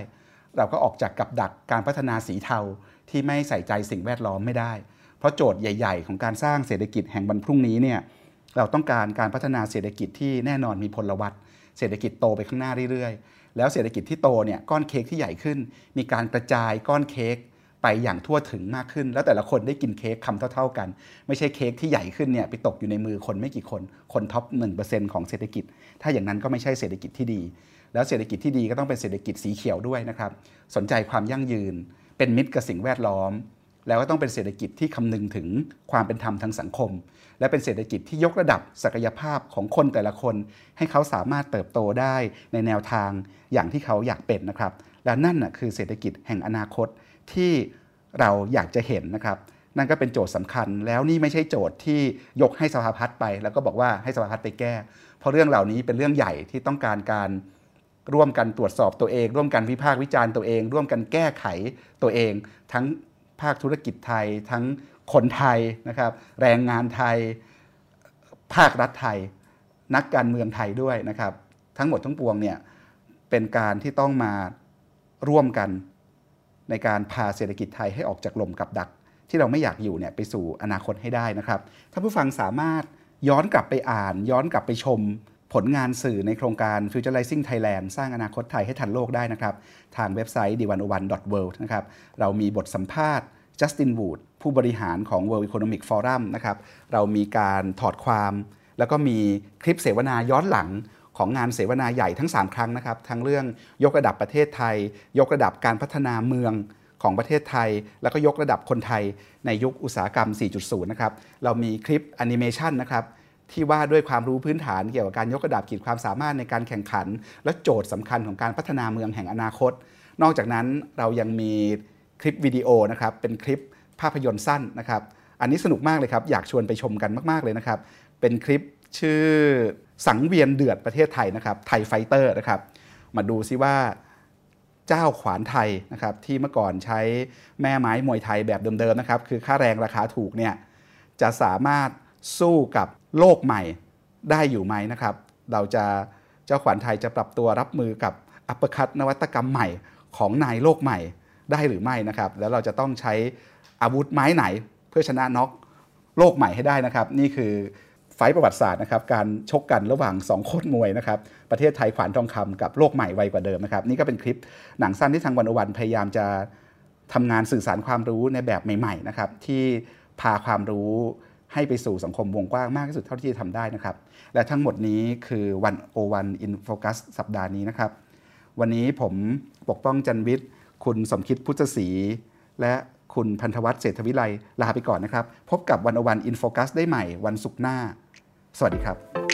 เราก็ออกจากกับดักการพัฒนาสีเทาที่ไม่ใส่ใจสิ่งแวดล้อมไม่ได้ เพราะโจทย์ใหญ่ ๆ ของการสร้างเศรษฐกิจแห่งวันพรุ่งนี้เนี่ยเราต้องการการพัฒนาเศรษฐกิจที่แน่นอนมีพลวัตเศรษฐกิจโตไปข้างหน้าเรื่อยๆ แล้วเศรษฐกิจที่โตเนี่ยก้อนเค้กที่ใหญ่ขึ้น มีการกระจายก้อนเค้ก ไปอย่างทั่วถึงมากขึ้น แล้วแต่ละคนได้กินเค้กคำเท่า ๆกัน ไม่ใช่เค้กที่ใหญ่ขึ้นเนี่ยไปตกอยู่ในมือคนไม่กี่คน คนท็อป 1%ของเศรษฐกิจ ถ้าอย่างนั้นก็ไม่ใช่เศรษฐกิจที่ดี แล้วเศรษฐกิจที่ดีก็ต้องเป็นเศรษฐกิจสีเขียวด้วยนะครับสนใจความยั่งยืน เป็นมิตรกับสิ่งแวดล้อม แล้วก็ต้องเป็นเศรษฐกิจที่คำนึงถึงความเป็นธรรมทางสังคม และเป็นเศรษฐกิจที่ยกระดับศักยภาพของคนแต่ละคน ให้เขาสามารถเติบโตได้ในแนวทางอย่างที่เขาอยากเป็นนะครับและนั่นนะคือเศรษฐกิจแห่งอนาคต ที่เราอยากจะเห็นนะครับนั่นก็เป็นโจทย์สำคัญ แล้วนี่ไม่ใช่โจทย์ที่ยกให้สภาพัฒน์ไป แล้วก็บอกว่าให้สภาพัฒน์ไปแก้ เพราะเรื่องเหล่านี้เป็นเรื่องใหญ่ที่ต้องการการร่วมกันตรวจสอบตัวเอง ร่วมกันวิพากษ์วิจารณ์ตัวเอง ร่วมกันแก้ไขตัวเอง ทั้งภาคธุรกิจไทย ทั้งคนไทยนะครับ แรงงานไทย ภาครัฐไทย นักการเมืองไทยด้วยนะครับ ทั้งหมดทั้งปวงเนี่ยเป็นการที่ต้องมาร่วมกัน ในการพาเศรษฐกิจไทยให้ออกจากลมกับดัก ที่เราไม่อยากอยู่เนี่ยไปสู่อนาคตให้ได้นะครับถ้าผู้ฟังสามารถย้อนกลับไปอ่าน ย้อนกลับไปชมผลงานสื่อในโครงการ Futurizing Thailand สร้างอนาคตไทยให้ทันโลกได้นะครับ ทางเว็บไซต์ d 1 0 1 world นะครับเรามีบทสัมภาษณ์จัสตินวูดผู้บริหารของ World Economic Forum นะครับเรามีการถอดความ แล้วก็มีคลิปเสวนาย้อนหลัง ของงานเสวนาใหญ่ทั้ง 3 ครั้งนะครับทั้งเรื่องยกระดับประเทศไทย ยกระดับการพัฒนาเมืองของประเทศไทย แล้วก็ยกระดับคนไทยในยุคอุตสาหกรรม 4.0 นะครับเรามีคลิปแอนิเมชันนะครับที่ว่าด้วยความรู้พื้นฐานเกี่ยวกับการยกระดับขีดความสามารถในการแข่งขัน และโจทย์สำคัญของการพัฒนาเมืองแห่งอนาคต นอกจากนั้นเรายังมีคลิปวิดีโอนะครับเป็นคลิปภาพยนตร์สั้นนะครับ อันนี้สนุกมากเลยครับ อยากชวนไปชมกันมาก ๆ เลยนะครับ เป็นคลิปชื่อ สังเวียนเดือดประเทศไทยนะครับไทยไฟเตอร์นะครับมาดูซิว่าเจ้าขวานไทยนะครับที่เมื่อก่อนใช้แม่ไม้มวยไทยแบบเดิมๆนะครับคือค่าแรงราคาถูกเนี่ยจะสามารถสู้กับโลกใหม่ได้อยู่ไหมนะครับ เราจะเจ้าขวัญไทยจะปรับตัวรับมือกับอัปคัตนวัตกรรมใหม่ของนายโลกใหม่ได้หรือไม่นะครับ แล้วเราจะต้องใช้อาวุธไม้ไหน เพื่อชนะน็อกโลกใหม่ให้ได้นะครับ นี่คือ ไฟประวัติศาสตร์นะครับการชกกันระหว่าง 2 โคตรมวยนะครับประเทศไทยขวานทองคำกับโลกใหม่ไวกว่าเดิมนะครับนี่ก็เป็นคลิปหนังสั้นที่ทางวันอวันพยายามจะทำงานสื่อสารความรู้ในแบบใหม่ๆนะครับที่พาความรู้ให้ไปสู่สังคมวงกว้างมากที่สุดเท่าที่จะทำได้นะครับ และทั้งหมดนี้คือวันโอวันอินโฟกัสสัปดาห์นี้นะครับ วันนี้ผมปกป้องจันวิทย์ คุณสมคิดพุทธศรี และคุณพันธวัฒน์เศรษฐวิไลลาไปก่อนนะครับ พบกับวันอวันอินโฟกัสได้ใหม่วันศุกร์หน้า สวัสดีครับ